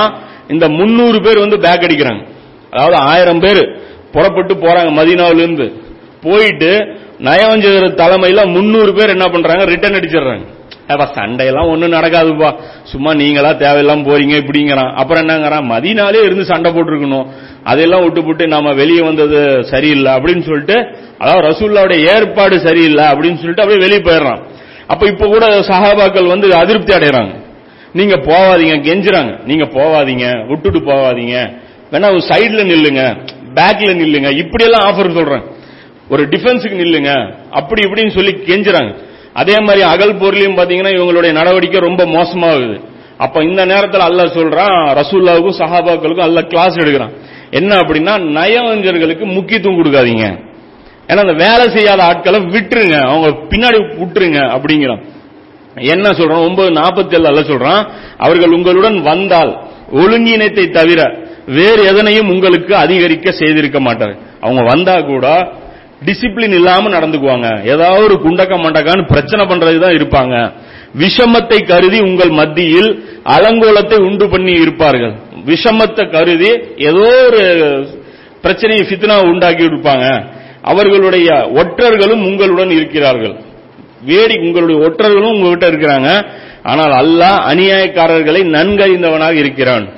இந்த முன்னூறு பேர் வந்து பேக் அடிக்கிறாங்க. அதாவது ஆயிரம் பேர் புறப்பட்டு போறாங்க மதினாவிலிருந்து. போயிட்டு நயவஞ்சகர் தலைமையில முன்னூறு பேர் என்ன பண்றாங்க? ரிட்டர்ன் அடிச்சிடுறாங்க. அப்ப சண்டையெல்லாம் ஒண்ணும் நடக்காதுப்பா. சும்மா நீங்களா தேவையில்லாம போறீங்க இப்படிங்கிறான். அப்புறம் என்னங்கிறான்? மதினாலே இருந்து சண்டை போட்டிருக்கணும். அதெல்லாம் விட்டு விட்டு நாம வெளியே வந்தது சரியில்லை அப்படின்னு சொல்லிட்டு அதாவது ரசூல்லாவுடைய ஏற்பாடு சரியில்லை அப்படின்னு சொல்லிட்டு அப்படியே வெளியே போயிடுறான். அப்ப இப்ப கூட சஹாபாக்கள் வந்து அதிருப்தி அடைறாங்க நீங்க போவாதீங்க கெஞ்சுறாங்க. நீங்க போவாதீங்க விட்டுட்டு போவாதீங்க. வேணா ஒரு சைடுல நில்லுங்க பேக்ல நில்லுங்க. இப்படி எல்லாம் ஆஃபர் சொல்றேன். ஒரு டிஃபென்ஸுக்கு நில்லுங்க. அப்படி இப்படின்னு சொல்லி கெஞ்சுறாங்க. அதே மாதிரி அகல் பொருளையும் பாத்தீங்கன்னா இவங்களுடைய நடவடிக்கை ரொம்ப மோசமாகுது. அப்ப இந்த நேரத்தில் அல்லாஹ் சொல்றான் ரசூல்லாவுக்கும் சஹாபாக்களுக்கும் அல்லாஹ் கிளாஸ் எடுக்கிறான். என்ன அப்படின்னா நயவஞ்சர்களுக்கு முக்கியத்துவம் கொடுக்காதீங்க. ஏன்னா அந்த வேலை செய்யாத ஆட்களை விட்டுருங்க. அவங்க பின்னாடி விட்டுருங்க அப்படிங்கிறான். என்ன சொல்றான்? ஒன்பது நாற்பத்தி ஏழு அல்ல சொல்றான் அவர்கள் உங்களுடன் வந்தால் ஒழுங்கினத்தை தவிர வேறு எதனையும் உங்களுக்கு அதிகரிக்க செய்திருக்க மாட்டார். அவங்க வந்தா கூட டிசிப்ளின் இல்லாம நடந்துக்குவாங்க. ஏதாவது ஒரு குண்டக்க மண்டக்கான்னு பிரச்சனை பண்றதுதான் இருப்பாங்க. விஷமத்தை கருதி உங்கள் மத்தியில் அலங்கோலத்தை உண்டு பண்ணி இருப்பார்கள். விஷமத்தை கருதி ஏதோ ஒரு பிரச்சனையை ஃபித்னா உண்டாக்கி இருப்பாங்க. அவர்களுடைய ஒற்றர்களும் உங்களுடன் இருக்கிறார்கள். வேடி உங்களுடைய ஒற்றர்களும் உங்ககிட்ட இருக்கிறாங்க. ஆனால் அல்லாஹ் அநியாயக்காரர்களை நன்கறிந்தவனாக இருக்கிறான்.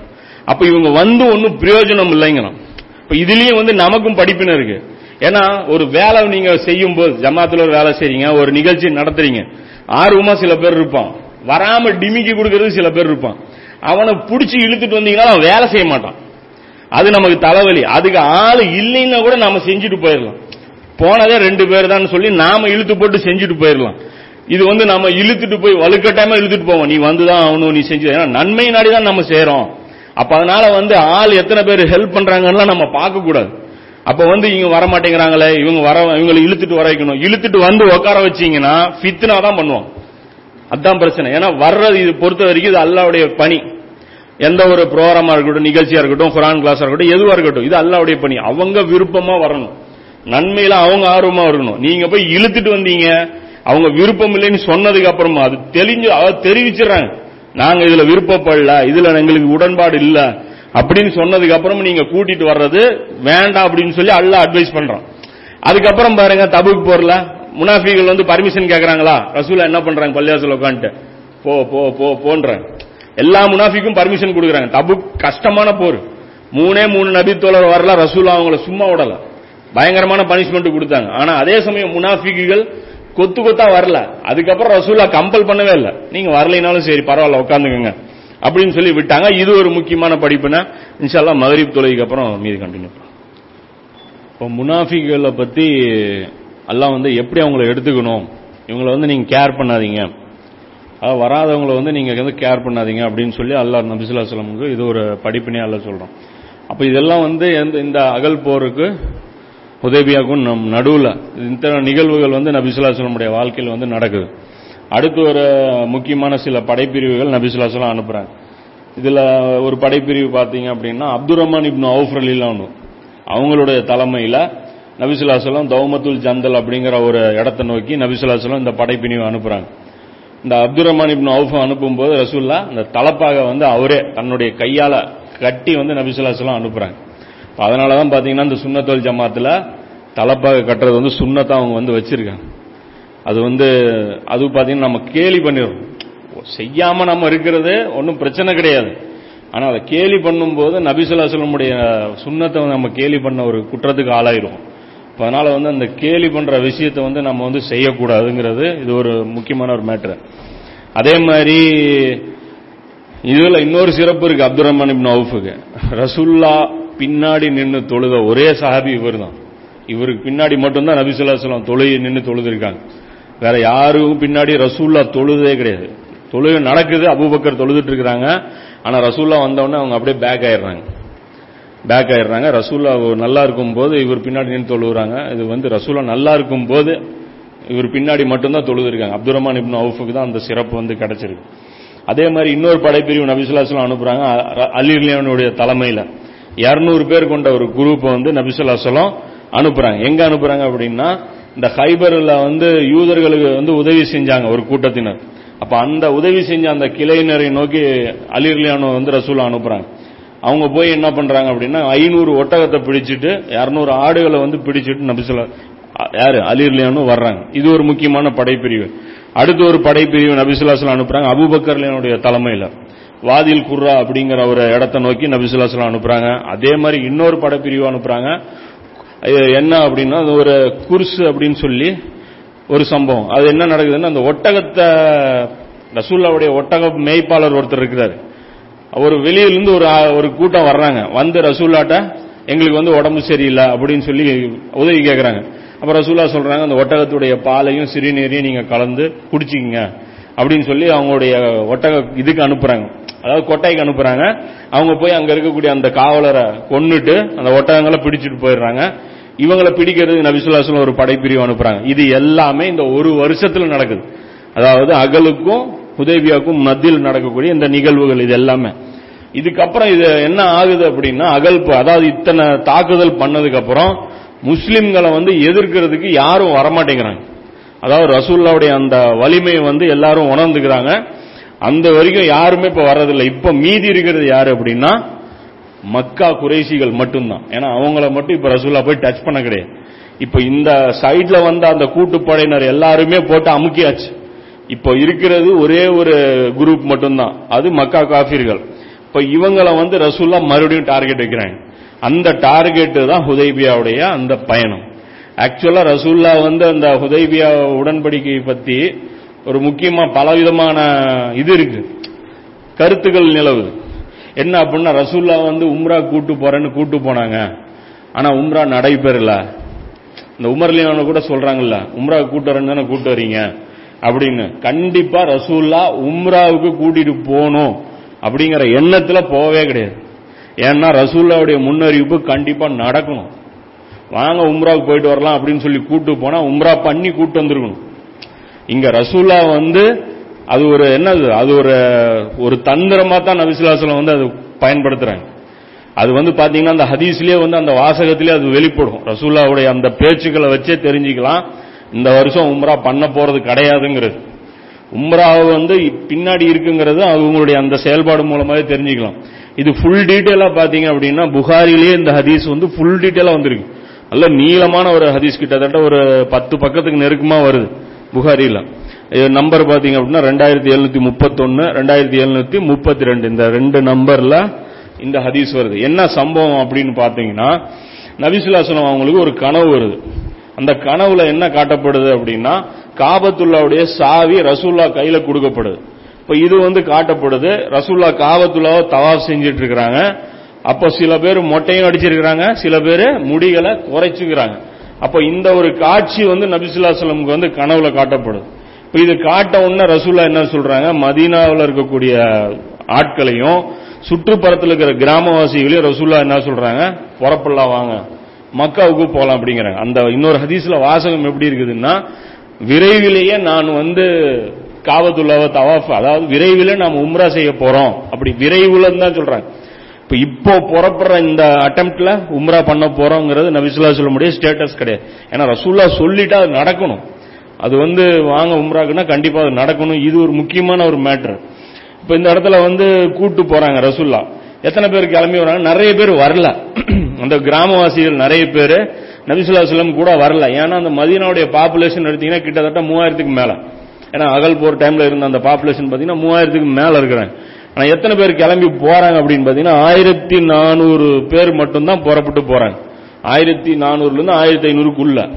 அப்ப இவங்க வந்து ஒன்னும் பிரயோஜனம் இல்லைங்கிறான் இப்ப இதுலயும் வந்து நமக்கும் படிப்பின இருக்கு. ஏன்னா ஒரு வேலை நீங்க செய்யும் போது ஜமாத்துல ஒரு வேலை செய்றீங்க ஒரு நிகழ்ச்சி நடத்துறீங்க. ஆர்வமா சில பேர் இருப்பான். வராம டிமிக்கி கொடுக்கறது சில பேர் இருப்பான். அவனை பிடிச்சி இழுத்துட்டு வந்தீங்கன்னா அவன் வேலை செய்ய மாட்டான். அது நமக்கு தலைவலி. அதுக்கு ஆள் இல்லைன்னா கூட நாம செஞ்சுட்டு போயிடலாம். போனதே ரெண்டு பேர் தான் சொல்லி நாம இழுத்து போட்டு செஞ்சுட்டு போயிடலாம் இது வந்து நம்ம இழுத்துட்டு போய் வலுக்கட்டாயமா இழுத்துட்டு போவோம். நீ வந்துதான் ஆகணும் நீ செஞ்சு ஏன்னா நன்மை நாடி தான் நம்ம செய்யறோம் அப்ப அதனால வந்து ஆள் எத்தனை பேர் ஹெல்ப் பண்றாங்கன்னா நம்ம பார்க்க கூடாது அப்ப வந்து இவங்க வர மாட்டேங்கிறாங்களே இவங்க வர இவங்களை இழுத்துட்டு வர வைக்கணும். இழுத்துட்டு வந்து உட்கார வச்சீங்கன்னா ஃபித்னா தான் பண்ணுவோம். அதுதான் பிரச்சனை. ஏன்னா வர்றது இது பொறுத்த வரைக்கும் இது அல்லாவுடைய பணி. எந்த ஒரு ப்ரோக்ராமா இருக்கட்டும் நிகழ்ச்சியா இருக்கட்டும் குரான் கிளாஸா இருக்கட்டும் எதுவா இருக்கட்டும் இது அல்லாவுடைய பணி. அவங்க விருப்பமா வரணும். நன்மையில அவங்க ஆர்வமா இருக்கணும். நீங்க போய் இழுத்துட்டு வந்தீங்க. அவங்க விருப்பம் இல்லைன்னு சொன்னதுக்கு அப்புறமா அது தெளிஞ்சு அதை தெரிவிச்சிடறாங்க. நாங்க இதுல விருப்பப்படல இதுல எங்களுக்கு உடன்பாடு இல்ல அப்படின்னு சொன்னதுக்கு அப்புறம் நீங்க கூட்டிட்டு வர்றது வேண்டாம் அப்படின்னு சொல்லி அல்ல அட்வைஸ் பண்றோம். அதுக்கப்புறம் பாருங்க தபுக்கு போறல. முனாஃபிகள் வந்து பர்மிஷன் கேக்குறாங்களா? ரசூலா என்ன பண்றாங்க? பள்ளியாசல் உட்காந்துட்டு போ போ போ போன்றாங்க எல்லா முனாஃபிக்கும் பர்மிஷன் கொடுக்குறாங்க. தபு கஷ்டமான போர். மூணே மூணு நபி தோழர் வரல ரசூலா அவங்கள சும்மா விடல. பயங்கரமான பனிஷ்மெண்ட் கொடுத்தாங்க. ஆனா அதே சமயம் முனாஃபிக்குகள் கொத்து கொத்தா வரல. அதுக்கப்புறம் ரசூலா கம்பல் பண்ணவே இல்லை. நீங்க வரலைனாலும் சரி பரவாயில்ல உட்காந்துக்கங்க அப்படின்னு சொல்லி விட்டாங்க. இது ஒரு முக்கியமான படிப்புனா இன்ஷால்லா மகரிப் தொலைக்கு அப்புறம் மீது கண்டினியூ இப்போ முனாஃபிகளை பத்தி எல்லாம் வந்து எப்படி அவங்கள எடுத்துக்கணும்? இவங்களை வந்து நீங்க கேர் பண்ணாதீங்க. அதாவது வராதவங்களை வந்து நீங்க வந்து கேர் பண்ணாதீங்க அப்படின்னு சொல்லி அல்லாஹ் நபிசுல்லா சொல்லமுக்கு இது ஒரு படிப்பினே அல்ல சொல்றோம் அப்ப இதெல்லாம் வந்து எந்த- இந்த அகல் போருக்கு உதவியாகும். நம் நடுவில் இந்த நிகழ்வுகள் வந்து நபிசுல்லா வாழ்க்கையில் வந்து நடக்குது. அடுத்து ஒரு முக்கியமான சில படைப்பிரிவுகள் நபிசுல்லா சொல்லம் அனுப்புறாங்க. இதுல ஒரு படைப்பிரிவு பார்த்தீங்க அப்படின்னா அப்துல் ரஹ்மான் இப்னு அவுஃப் ரலிலானு அவங்களுடைய தலைமையில் நபிசுல்லா தௌமத்துல் ஜந்தல் அப்படிங்கிற ஒரு இடத்தை நோக்கி நபிசுல்லா இந்த படைப்பிரிவு அனுப்புறாங்க. இந்த அப்துல் ரஹ்மான் இப்னு அவுஃப் அனுப்பும்போது ரசூல்லா இந்த தலப்பாக வந்து அவரே தன்னுடைய கையால கட்டி வந்து நபிசுல்லா சொல்லம் அனுப்புறாங்க தான் பார்த்தீங்கன்னா பாத்தீங்கன்னா இந்த சுண்ணத்தோல் ஜமாத்தில் தலப்பாக கட்டுறது வந்து சுண்ணத்தை அவங்க வந்து வச்சுருக்காங்க. அது வந்து அது பார்த்தீங்கன்னா நம்ம கேலி பண்ணிடுறோம். செய்யாமல் நம்ம இருக்கிறது ஒன்றும் பிரச்சனை கிடையாது. ஆனால் அதை கேலி பண்ணும்போது நபிசுல்லா சுண்ணத்தை சுண்ணத்தை நம்ம கேலி பண்ண ஒரு குற்றத்துக்கு ஆளாயிரும் இப்போ அதனால் வந்து அந்த கேலி பண்ணுற விஷயத்தை வந்து நம்ம வந்து செய்யக்கூடாதுங்கிறது இது ஒரு முக்கியமான ஒரு மேட்ரு. அதே மாதிரி இதில் இன்னொரு சிறப்பு இருக்கு அப்துல் ரஹ்மான் இப்னு அவுஃபுக்கு. ரசுல்லா பின்னாடி நின்று தொழுத ஒரே சஹாபி இவர் தான் இவருக்கு பின்னாடி மட்டும்தான் நபிசுல்லா சொல்லம் தொழுகை நின்று தொழுதுருக்காங்க. வேற யாருக்கும் பின்னாடி ரசூல்லா தொழுதே கிடையாது. தொழுகை நடக்குது அபுபக்கர் தொழுதுட்டு இருக்கிறாங்க ஆனா ரசூல்லா வந்தவொடனே அவங்க அப்படியே பேக் ஆயிடுறாங்க. பேக் ஆயிடுறாங்க. ரசூல்லா நல்லா இருக்கும் போது இவர் பின்னாடி நின்று தொழுகிறாங்க இது வந்து ரசூல்லா நல்லா இருக்கும் போது இவர் பின்னாடி மட்டும்தான் தொழுதுருக்காங்க. அப்துல் ரஹ்மான் இப்னு அவுஃபுக்கு தான் அந்த சிறப்பு வந்து கிடைச்சிருக்கு. அதே மாதிரி இன்னொரு படைப்பிரிவு நபிசுல்லாஸ்லாம் அனுப்புறாங்க அ- தலைமையில். 200 பேர் கொண்ட ஒரு குரூப்பை வந்து நபிசுல்லாஸ்லாம் அனுப்புறாங்க. எங்க அனுப்புறாங்க அப்படின்னா இந்த ஹைபர்ல வந்து யூதர்களுக்கு வந்து உதவி செஞ்சாங்க ஒரு கூட்டத்தினர். அப்ப அந்த உதவி செஞ்ச அந்த கிளையினரை நோக்கி அலிர்லியானோ வந்து ரசூலா அனுப்புறாங்க. அவங்க போய் என்ன பண்றாங்க அப்படின்னா ஐநூறு ஒட்டகத்தை பிடிச்சிட்டு 200 ஆடுகளை வந்து பிடிச்சிட்டு நபிசுல்லா யாரு? அலிர்லியானோ வர்றாங்க. இது ஒரு முக்கியமான படைப்பிரிவு. அடுத்து ஒரு படைப்பிரிவு நபிசுல்லாஸ்லாம் அனுப்புறாங்க அபூபக்கர்லியனுடைய தலைமையில். வாதில் குர்ரா அப்படிங்கிற ஒரு இடத்தை நோக்கி நபிசுல்லாஸ்லாம் அனுப்புறாங்க. அதே மாதிரி இன்னொரு படப்பிரிவு அனுப்புறாங்க. என்ன அப்படின்னா அது ஒரு குர்சு அப்படின்னு சொல்லி ஒரு சம்பவம். அது என்ன நடக்குதுன்னா அந்த ஒட்டகத்தை ரசூல்லாவுடைய ஒட்டக மேய்ப்பாளர் ஒருத்தர் இருக்கிறாரு. அவர் வெளியிலிருந்து ஒரு ஒரு கூட்டம் வர்றாங்க. வந்து ரசூல்லாட்ட எங்களுக்கு வந்து உடம்பு சரியில்லை அப்படின்னு சொல்லி உதவி கேட்கறாங்க அப்ப ரசூல்லா சொல்றாங்க அந்த ஒட்டகத்துடைய பாலையும் சிறுநீரையும் நீங்க கலந்து குடிச்சிக்கிங்க அப்படின்னு சொல்லி அவங்களுடைய ஒட்டக இதுக்கு அனுப்புறாங்க. அதாவது கொட்டைக்கு அனுப்புறாங்க. அவங்க போய் அங்க இருக்கக்கூடிய அந்த காவலரை கொன்னுட்டு அந்த ஒட்டகங்களை பிடிச்சிட்டு போயிடுறாங்க. இவங்களை பிடிக்கிறதுக்கு நபிசுல்லாஸ்லாம் ஒரு படைப்பிரிவு அனுப்புறாங்க. இது எல்லாமே இந்த ஒரு வருஷத்துல நடக்குது. அதாவது அகலுக்கும் உதவியாக்கும் மத்தியில் நடக்கக்கூடிய இந்த நிகழ்வுகள் இது எல்லாமே. இதுக்கப்புறம் இது என்ன ஆகுது அப்படின்னா அகல்பு அதாவது இத்தனை தாக்குதல் பண்ணதுக்கு அப்புறம் முஸ்லிம்களை வந்து எதிர்க்கிறதுக்கு யாரும் வரமாட்டேங்கிறாங்க. அதாவது ரசூல்லாவுடைய அந்த வலிமையை வந்து எல்லாரும் உணர்ந்துக்கிறாங்க. அந்த வரைக்கும் யாருமே இப்ப வர்றதில்லை. இப்ப மீதி இருக்கிறது யாரு அப்படின்னா மக்கா குறைசிகள் மட்டும்தான். ஏன்னா அவங்கள மட்டும் இப்ப ரசூல்லா போய் டச் பண்ண கிடையாது. இப்ப இந்த சைடில் வந்த அந்த கூட்டுப்படையினர் எல்லாருமே போட்டு அமுக்கியாச்சு. இப்போ இருக்கிறது ஒரே ஒரு குரூப் மட்டும்தான். அது மக்கா காஃபிர்கள். இப்ப இவங்களை வந்து ரசூல்லா மறுபடியும் டார்கெட் வைக்கிறாங்க. அந்த டார்கெட் தான் ஹுதைபியாவுடைய அந்த பயணம். ஆக்சுவலா ரசூல்லா வந்து அந்த ஹுதைபியா உடன்படிக்கை பத்தி ஒரு முக்கியமா பலவிதமான இது இருக்கு. கருத்துக்கள் நிலவுது. என்ன அப்படின்னா ரசூல்லா வந்து உம்ரா கூட்டு போறேன்னு கூட்டு போனாங்க. ஆனா உம்ரா நடைபெறல. இந்த உமர்லியான கூட சொல்றாங்கல்ல உம்ரா கூட்டு வரேன்னு தானே கூட்டு வரீங்க. அப்படின்னு. கண்டிப்பா ரசூல்லா உம்ராவுக்கு கூட்டிட்டு போகணும் அப்படிங்கிற எண்ணத்துல போகவே கிடையாது. ஏன்னா ரசூல்லாவுடைய முன்னறிவிப்பு கண்டிப்பா நடக்கணும். வாங்க உம்ராவுக்கு போயிட்டு வரலாம் அப்படின்னு சொல்லி கூட்டு போனா உம்ரா பண்ணி கூட்டு வந்திருக்கணும். இங்க ரசூல்லா வந்து அது ஒரு என்னது? அது ஒரு ஒரு தந்திரமா தான் நபிசுல்லாசலம் வந்து அது பயன்படுத்துறாங்க. அது வந்து பாத்தீங்கன்னா அந்த ஹதீஸ்லயே வந்து அந்த வாசகத்திலே அது வெளிப்படும். ரசூல்லாவுடைய அந்த பேச்சுக்களை வச்சே தெரிஞ்சுக்கலாம். இந்த வருஷம் உம்ரா பண்ண போறது கிடையாதுங்கிறது. உம்ராவை வந்து பின்னாடி இருக்குங்கிறது அவங்களுடைய அந்த செயல்பாடு மூலமாவே தெரிஞ்சுக்கலாம். இது ஃபுல் டீட்டெயிலா பாத்தீங்க அப்படின்னா புகாரிலேயே இந்த ஹதீஸ் வந்து ஃபுல் டீட்டெயிலா வந்திருக்கு. நல்ல நீளமான ஒரு ஹதீஸ் கிட்டத்தட்ட ஒரு பத்து பக்கத்துக்கு நெருக்கமா வருது. புகாரியில் நம்பர் பாத்தீங்க அப்படின்னா ரெண்டாயிரத்தி எழுநூத்தி முப்பத்தொன்று ரெண்டாயிரத்தி எழுநூற்றி முப்பத்தி ரெண்டு இந்த ரெண்டு நம்பர்ல இந்த ஹதீஸ் வருது. என்ன சம்பவம் அப்படின்னு பாத்தீங்கன்னா நபிசுல்லாசனம் அவங்களுக்கு ஒரு கனவு வருது. அந்த கனவுல என்ன காட்டப்படுது அப்படின்னா காபத்துல்லாவுடைய சாவி ரசூல்லா கையில கொடுக்கப்படுது. இப்ப இது வந்து காட்டப்படுது ரசூல்லா காபத்துல்லாவை தவா செஞ்சிட்டு இருக்கிறாங்க அப்போ சில பேர் மொட்டையும் அடிச்சிருக்கிறாங்க சில பேர் முடிகளை குறைச்சுக்கிறாங்க. அப்ப இந்த ஒரு காட்சி வந்து நபிசுல்லாசலமுக்கு வந்து கனவுல காட்டப்படுது. இப்ப இது காட்ட உடனே ரசூல்லா என்ன சொல்றாங்க? மதீனாவில் இருக்கக்கூடிய ஆட்களையும் சுற்றுப்புறத்தில் இருக்கிற கிராமவாசிகளையும் ரசூல்லா என்ன சொல்றாங்க? புறப்படலாம் வாங்க. மக்காவுக்கு போகலாம் அப்படிங்கிறாங்க. அந்த இன்னொரு ஹதீஸ்ல வாசகம் எப்படி இருக்குதுன்னா விரைவிலேயே நான் வந்து காவத்துள்ளாவ தவாஃப் அதாவது விரைவில் நாம் உம்ரா செய்ய போறோம். அப்படி விரைவுலன்னு தான் சொல்றாங்க. இப்போ இப்போ புறப்படுற இந்த அட்டம்ப்ட்ல உம்ரா பண்ண போறோங்கிறது நபிசுல்லா சொல்ல முடியாது ஸ்டேட்டஸ் கிடையாது. ஏன்னா ரசூல்லா சொல்லிட்டா அது நடக்கணும். அது வந்து வாங்க உம்ராக்குன்னா கண்டிப்பா அது நடக்கணும். இது ஒரு முக்கியமான ஒரு மேட்ரு இப்போ இந்த இடத்துல வந்து கூட்டு போறாங்க ரசூல்லா எத்தனை பேர் கிளம்பி வராங்க? நிறைய பேர் வரல. அந்த கிராமவாசிகள் நிறைய பேர் நபிசுல்லா சொல்லம் கூட வரல. ஏன்னா அந்த மதியனாவுடைய பாப்புலேஷன் எடுத்தீங்கன்னா கிட்டத்தட்ட மூவாயிரத்துக்கு மேல. ஏன்னா அகல் போர் டைம்ல இருந்த அந்த பாப்புலேஷன் பாத்தீங்கன்னா மூவாயிரத்துக்கு மேல இருக்கிறாங்க. ஆனால் எத்தனை பேர் கிளம்பி போறாங்க அப்படின்னு பார்த்தீங்கன்னா ஆயிரத்தி நானூறு பேர் மட்டும்தான் புறப்பட்டு போறாங்க. ஆயிரத்தி நானூறுலேருந்து ஆயிரத்தி ஐநூறுக்குள்ள.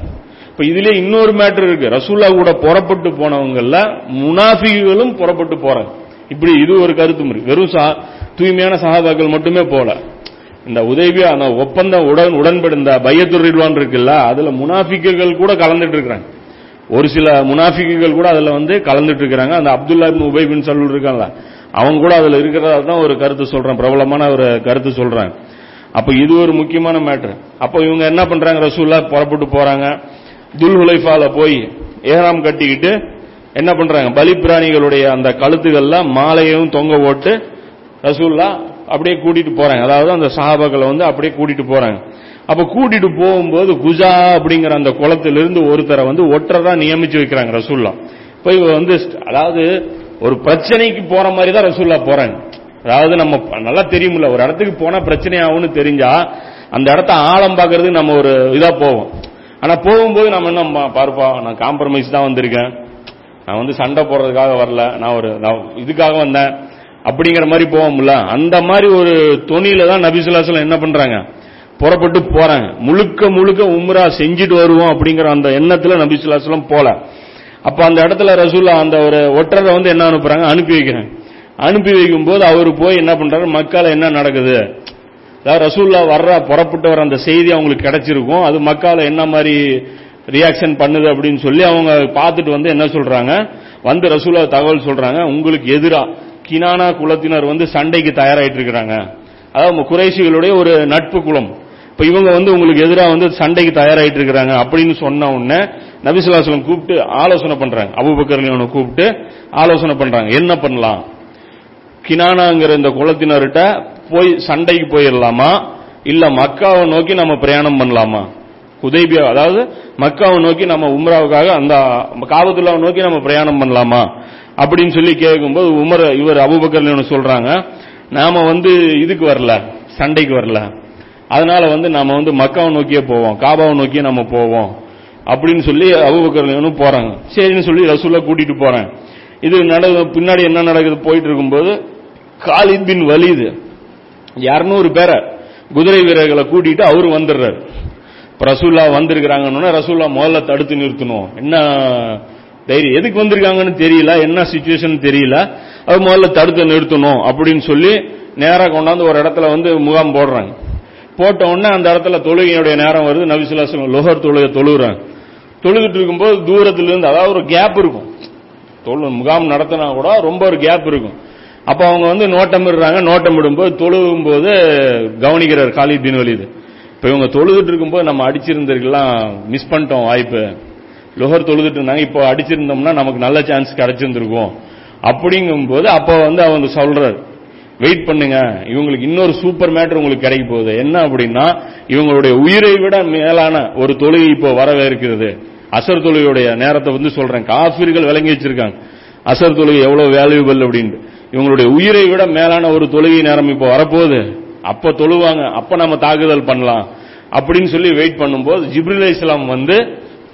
இப்போ இதுலேயே இன்னொரு மேட்டர் இருக்கு. ரசூல்லா கூட புறப்பட்டு போனவங்கள முனாஃபிகளும் புறப்பட்டு போறாங்க. இப்படி இது ஒரு கருத்து முறை. வெறும் சா- தூய்மையான சகாபாக்கள் மட்டுமே போல. இந்த உதவியா அந்த ஒப்பந்தம் உடன் உடன்படுந்த பையத்துர் ரிட்வான் இருக்குல்ல அதுல முனாஃபிக்குகள் கூட கலந்துட்டு இருக்கிறாங்க. ஒரு சில முனாஃபிக்குகள் கூட அதுல வந்து கலந்துட்டு இருக்கிறாங்க. அந்த அப்துல்லா இப்னு உபை பின் சல்லூர் இருக்காங்களா அவங்க கூட அதுல இருக்கிறதா தான் ஒரு கருத்து சொல்றேன். பிரபலமான ஒரு கருத்து சொல்றாங்க அப்ப இது ஒரு முக்கியமான மேட்டர் அப்ப இவங்க என்ன பண்றாங்க? ரசூல்லா புறப்பட்டு போறாங்க. துல் ஹுலைஃபால போய் ஏராம் கட்டிக்கிட்டு என்ன பண்றாங்க? பலி பிராணிகளுடைய அந்த கழுத்துகள்ல மாலையும் தொங்க ஓட்டு ரசூல்லா அப்படியே கூட்டிட்டு போறாங்க. அதாவது அந்த சஹாபாக்களை வந்து அப்படியே கூட்டிட்டு போறாங்க. அப்ப கூட்டிட்டு போகும்போது குஜா அப்படிங்கிற அந்த குளத்திலிருந்து ஒருத்தரை வந்து ஒற்றரா நியமிச்சு வைக்கிறாங்க ரசூல்லா இப்ப இவ வந்து அதாவது ஒரு பிரச்சனைக்கு போற மாதிரி தான் ரசூல்லா போறாங்க. அதாவது நம்ம நல்லா தெரியும்ல ஒரு இடத்துக்கு போனா பிரச்சனை ஆகும்னு தெரிஞ்சா அந்த இடத்த ஆழம் பார்க்கறதுக்கு நம்ம ஒரு இதா போவோம். ஆனா போகும்போது நம்ம என்ன பா- நான் காம்ப்ரமைஸ் தான் வந்திருக்கேன். நான் வந்து சண்டை போடுறதுக்காக வரல நான் ஒரு இதுக்காக வந்தேன் அப்படிங்கிற மாதிரி போவோம்ல. அந்த மாதிரி ஒரு தொனியில தான் நபிசுல்லாசலம் என்ன பண்றாங்க? புறப்பட்டு போறாங்க. முழுக்க முழுக்க உம்ரா செஞ்சுட்டு வருவோம் அப்படிங்கிற அந்த எண்ணத்துல நபிசுல்லாசலம் போல. அப்ப அந்த இடத்துல ரசூல்லா அந்த ஒரு ஒற்றரை வந்து என்ன அனுப்புறாங்க? அனுப்பி வைக்கிறாங்க. அனுப்பி வைக்கும் போது அவர் போய் என்ன பண்றாரு? மக்கால என்ன நடக்குது? அதாவது ரசூல்லா வர்ற புறப்பட்டு வர அந்த செய்தி அவங்களுக்கு கிடைச்சிருக்கும். அது மக்கால என்ன மாதிரி ரியாக்ஷன் பண்ணுது அப்படின்னு சொல்லி அவங்க பார்த்துட்டு வந்து என்ன சொல்றாங்க? வந்து ரசூல்லா தகவல் சொல்றாங்க உங்களுக்கு எதிரா கினானா குலத்தினர் வந்து சண்டைக்கு தயாராயிட்டு இருக்கிறாங்க. அதாவது குறைசிகளுடைய ஒரு நட்பு குலம். இப்ப இவங்க வந்து உங்களுக்கு எதிராக வந்து சண்டைக்கு தயாராயிட்டு இருக்கிறாங்க அப்படின்னு சொன்ன உடனே நபிசுல்லாஸ்லம் கூப்பிட்டு ஆலோசனை பண்றாங்க. அபுபக்கர் கூப்பிட்டு ஆலோசனை பண்றாங்க. என்ன பண்ணலாம்? கினானாங்கிற இந்த குளத்தினர்கிட்ட போய் சண்டைக்கு போயிடலாமா? இல்ல மக்காவை நோக்கி நம்ம பிரயாணம் பண்ணலாமா? ஹுதைபியா அதாவது மக்காவை நோக்கி நம்ம உம்ராவுக்காக அந்த காபத்துல்லாவை நோக்கி நம்ம பிரயாணம் பண்ணலாமா? அப்படின்னு சொல்லி கேட்கும்போது உமர் இவர் அபுபக்கர் இவனு சொல்றாங்க. நாம வந்து இதுக்கு வரல சண்டைக்கு வரல. அதனால வந்து நாம வந்து மக்காவை நோக்கியே போவோம் காபாவை நோக்கியே நம்ம போவோம் அப்படின்னு சொல்லி அபுபக்கர் போறாங்க. சரின்னு சொல்லி ரசூல்லா கூட்டிட்டு போறேன். இது நட பின்னாடி என்ன நடக்குது போயிட்டு இருக்கும்போது காலித் பின் வலிது இருநூறு பேரை குதிரை வீரர்களை கூட்டிட்டு அவரு வந்துடுறாரு. ரசூல்லா வந்திருக்கிறாங்கன்னா ரசூல்லா முதல்ல தடுத்து நிறுத்தணும். என்ன தைரியம் எதுக்கு வந்திருக்காங்கன்னு தெரியல என்ன சுச்சுவேஷன் தெரியல. அது முதல்ல தடுத்து நிறுத்தணும் அப்படின்னு சொல்லி நேராக கொண்டாந்து ஒரு இடத்துல வந்து முகாம் போடுறாங்க. போட்ட உடனே அந்த இடத்துல தொழுகையுடைய நேரம் வருது. நபிசுல்லாசலம் லோகர் தொழுகை தொழுகிறாங்க தொழுகிட்டு இருக்கும்போது தூரத்துல இருந்து அதாவது ஒரு கேப் இருக்கும். தொழு முகாம் நடத்தினா கூட ரொம்ப ஒரு கேப் இருக்கும். அப்ப அவங்க வந்து நோட்டம் இடுறாங்க. நோட்டம் இடும்போது தொழுகும் போது கவனிக்கிறார் காலி பின் வலிது. இப்ப இவங்க தொழுதுட்டு இருக்கும்போது நம்ம அடிச்சிருந்திருக்கலாம் மிஸ் பண்ணிட்டோம் வாய்ப்பு. லொஹர் தொழுதுட்டு இருந்தாங்க. இப்போ அடிச்சிருந்தோம்னா நமக்கு நல்ல சான்ஸ் கிடைச்சிருந்திருக்கும். அப்படிங்கும்போது அப்போ வந்து அவங்க சொல்றாரு வெயிட் பண்ணுங்க. இவங்களுக்கு இன்னொரு சூப்பர் மேட்டர் உங்களுக்கு கிடைக்க போகுது. என்ன அப்படின்னா இவங்களுடைய உயிரை விட மேலான ஒரு தொழுகை இப்போ வரவே இருக்கிறது அசர் தொழுகையுடைய நேரத்தை வந்து சொல்றேன். காஃபிர்கள் விளங்கி வச்சிருக்காங்க. அசர் தொழுகை எவ்வளவு வேல்யூபிள் அப்படின்ட்டு. இவங்களுடைய உயிரை விட மேலான ஒரு தொழுகை நேரம் இப்போ வரப்போகுது. அப்ப தொழுவாங்க. அப்ப நம்ம தாக்குதல் பண்ணலாம். அப்படின்னு சொல்லி வெயிட் பண்ணும்போது ஜிப்ரில் இஸ்லாம் வந்து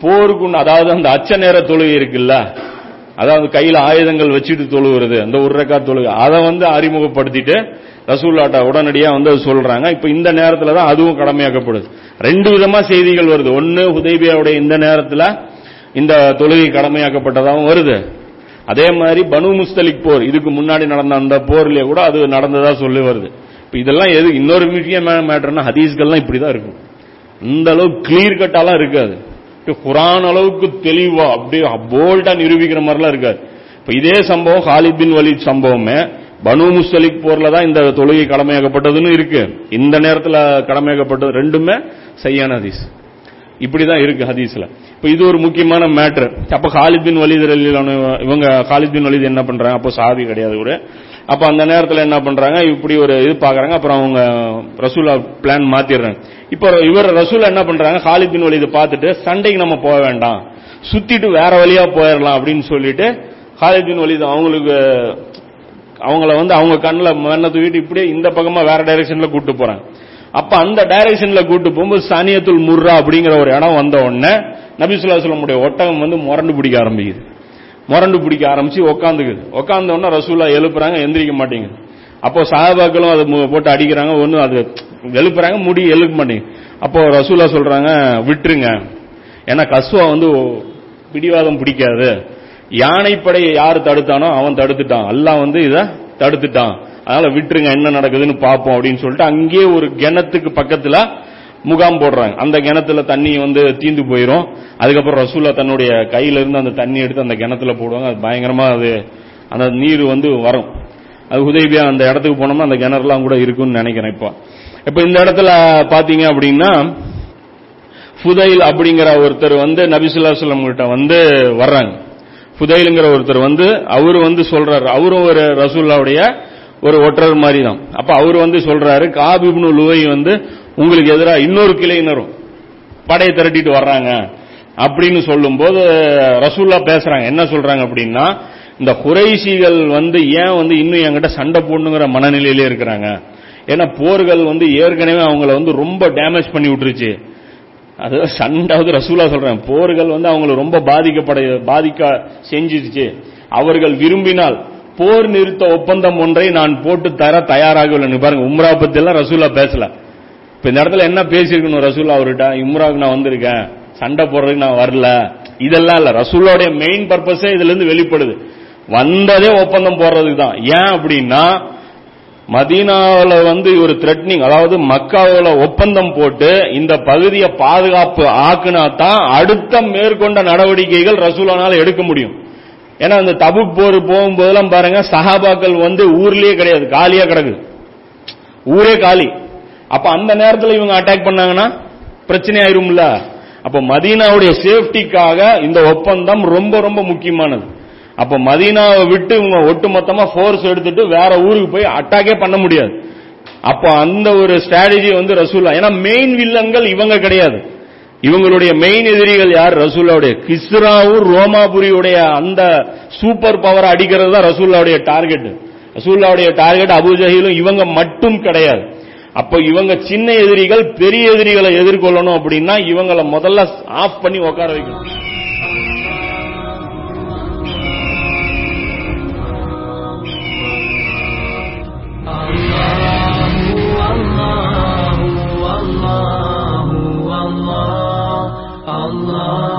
போருக்கு அதாவது அந்த அச்ச நேர தொழுகை இருக்குல்ல அதாவது கையில் ஆயுதங்கள் வச்சுட்டு தொழுகிறது அந்த ஒரு ரெக்கா தொழுகை. அதை வந்து அறிமுகப்படுத்திட்டு ரசூல்லாட்டா உடனடியாக வந்து அது சொல்றாங்க. இப்போ இந்த நேரத்தில் தான் அதுவும் கடமையாக்கப்படுது. ரெண்டு விதமா செய்திகள் வருது. ஒன்னு ஹுதைபியாவுடைய இந்த நேரத்தில் இந்த தொழுகை கடமையாக்கப்பட்டதாகவும் வருது. அதே மாதிரி பனு முஸ்தலிக் போர் இதுக்கு முன்னாடி நடந்த அந்த போர்லயே கூட அது நடந்ததா சொல்லி வருது. இப்போ இதெல்லாம் எது இன்னொரு முக்கியமான மேட்டர்னா ஹதீஸ்கள்லாம் இப்படி தான் இருக்கும். இந்த அளவு கிளியர் கட்டாலாம் இருக்காது. குரான் அளவுக்கு தெளிவா அப்படியே போல்டா நிரூபிக்கிற மாதிரிலாம் இருக்காது. இப்ப இதே சம்பவம் ஹாலித் பின் வலீத் சம்பவமே பனு முஸ்தலிக் போர்ல தான் இந்த தொழுகை கடமையாக்கப்பட்டதுன்னு இருக்கு. இந்த நேரத்தில் கடமையாக்கப்பட்டது ரெண்டுமே சையான ஹதீஸ். இப்படிதான் இருக்கு ஹதீஸ்ல. இப்ப இது ஒரு முக்கியமான மேட்ரு அப்ப ஹாலித் பின் வலிது இவங்க ஹாலித் பின் வலிது என்ன பண்றாங்க? அப்போ சாதி கிடையாது ஒரு அப்ப அந்த நேரத்தில் என்ன பண்றாங்க? இப்படி ஒரு இது பாக்குறாங்க. அப்புறம் அவங்க ரசூலா பிளான் மாத்திடுறாங்க. இப்ப இவர் ரசூலா என்ன பண்றாங்க? ஹாலித் பின் வலிது பார்த்துட்டு சண்டைக்கு நம்ம போக வேண்டாம். சுத்திட்டு வேற வழியா போயிடலாம். அப்படின்னு சொல்லிட்டு ஹாலித் பின் வலிது அவங்களுக்கு அவங்கள வந்து அவங்க கண்ணில் மண்ணை தூக்கிட்டு இப்படியே இந்த பக்கமா வேற டைரக்ஷன்ல கூப்பிட்டு போறாங்க. அப்ப அந்த டைரக்ஷன்ல கூட்டு போகும்போது சானியத்துல் முர்ரா அப்படிங்கிற ஒரு இடம் வந்த உடனே நபிசுல்லா சொல்லமுடைய ஒட்டகம் வந்து முரண்டு பிடிக்க ஆரம்பிக்குது. முரண்டு பிடிக்க ஆரம்பிச்சு உக்காந்துக்குது. உக்காந்த உடனே ரசூலா எழுப்புறாங்க எந்திரிக்க மாட்டேங்குது. அப்போ சஹாபாக்களும் அதை மு- போட்டு அடிக்கிறாங்க ஒன்னும் அது எழுப்புறாங்க முடி எழுக்க மாட்டேங்குது. அப்போ ரசூல்லா சொல்றாங்க விட்டுருங்க. ஏன்னா கஸ்வா வந்து பிடிவாதம் பிடிக்காது. யானைப்படையை யார் தடுத்தானோ அவன் தடுத்துட்டான். அல்லாஹ் வந்து இதை தடுத்துட்டான். அதனால விட்டுருங்க என்ன நடக்குதுன்னு பார்ப்போம் அப்படின்னு சொல்லிட்டு அங்கேயே ஒரு கிணத்துக்கு பக்கத்துல முகாம் போடுறாங்க. அந்த கிணத்துல தண்ணி வந்து தீந்து போயிடும் அதுக்கப்புறம் ரசூலா தன்னுடைய கையில இருந்து அந்த தண்ணி எடுத்து அந்த கிணத்துல போடுவாங்க. அது பயங்கரமா அது அந்த நீர் வந்து வரும். அது உதவியா அந்த இடத்துக்கு போனோம்னா அந்த கிணறுலாம் கூட இருக்கும்னு நினைக்கிறேன் இப்போ. இப்ப இந்த இடத்துல பாத்தீங்க அப்படின்னா புதையில் அப்படிங்கிற ஒருத்தர் வந்து நபிசுல்லா சொல்லம் கிட்ட வந்து வர்றாங்க. ஃபுதைலுங்கிற ஒருத்தர் வந்து அவரு வந்து சொல்றாரு. அவரும் ஒரு ரசூல்லாவுடைய ஒரு ஒற்றர் மாதிரி தான் அப்ப அவர் வந்து சொல்றாரு காபிப்னு லுவை வந்து உங்களுக்கு எதிராக இன்னொரு கிளையினரும் படையை திரட்டிட்டு வர்றாங்க அப்படின்னு சொல்லும்போது ரசூல்லா பேசுறாங்க. என்ன சொல்றாங்க அப்படின்னா இந்த குறைசிகள் வந்து ஏன் வந்து இன்னும் என்கிட்ட சண்டை போடணுங்கிற மனநிலையிலே இருக்கிறாங்க. ஏன்னா போர்கள் வந்து ஏற்கனவே அவங்கள வந்து ரொம்ப டேமேஜ் பண்ணி விட்டுருச்சு. அது சண்டாவது ரசூலா சொல்றேன் போர்கள் வந்து அவங்களை ரொம்ப பாதிக்கப்பட பாதிக்க செஞ்சிருச்சு. அவர்கள் விரும்பினால் போர் நிறுத்த ஒப்பந்தம் ஒன்றை நான் போட்டு தர தயாராக உள்ளேன் பாருங்க உம்ரா பத்தி எல்லாம் ரசூலா பேசல. இப்ப இந்த இடத்துல என்ன பேசியிருக்கணும் ரசூலா அவர்கிட்ட? உம்ராவுக்கு நான் வந்திருக்கேன். சண்டை போடுறதுக்கு நான் வரல. இதெல்லாம் இல்ல. ரசூலோடைய மெயின் பர்பஸே இதுல இருந்து வெளிப்படுது. வந்ததே ஒப்பந்தம் போடுறதுக்கு தான். ஏன் அப்படின்னா மதீனாவில் வந்து ஒரு த்ரெட்னிங் அதாவது மக்காவில் ஒப்பந்தம் போட்டு இந்த பகுதியை பாதுகாப்பு ஆக்குனா தான் அடுத்த மேற்கொண்ட நடவடிக்கைகள் ரசூலானால் எடுக்க முடியும். ஏன்னா அந்த தபுக் போர் போகும்போதெல்லாம் பாருங்க சஹாபாக்கள் வந்து ஊர்லயே கிடையாது காலியா கிடக்கு. ஊரே காலி. அப்ப அந்த நேரத்தில் இவங்க அட்டாக் பண்ணாங்கன்னா பிரச்சனை ஆயிரும்ல? அப்ப மதீனாவுடைய சேஃப்டிக்காக இந்த ஒப்பந்தம் ரொம்ப ரொம்ப முக்கியமானது. அப்ப மதீனாவை விட்டு இவங்க ஒட்டுமொத்தமா ஃபோர்ஸ் எடுத்துட்டு வேற ஊருக்கு போய் அட்டாக்கே பண்ண முடியாது. அப்ப அந்த ஒரு ஸ்ட்ராட்டஜி வந்து ரசூல்லா ஏன்னா மெயின் வில்லன்கள் இவங்க கிடையாது. இவங்களுடைய மெயின் எதிரிகள் யார்? ரசூல்லாவுடைய கிஸ்ராவும் ரோமாபுரியுடைய அந்த சூப்பர் பவர் அடிக்கிறது தான் ரசூல்லாவுடைய டார்கெட் ரசூல்லாவுடைய டார்கெட் அபுஜஹிலும் இவங்க மட்டும் கிடையாது. அப்ப இவங்க சின்ன எதிரிகள் பெரிய எதிரிகளை எதிர்கொள்ளணும் அப்படின்னா இவங்களை முதல்ல ஆஃப் பண்ணி உட்கார வைக்கணும். Allah.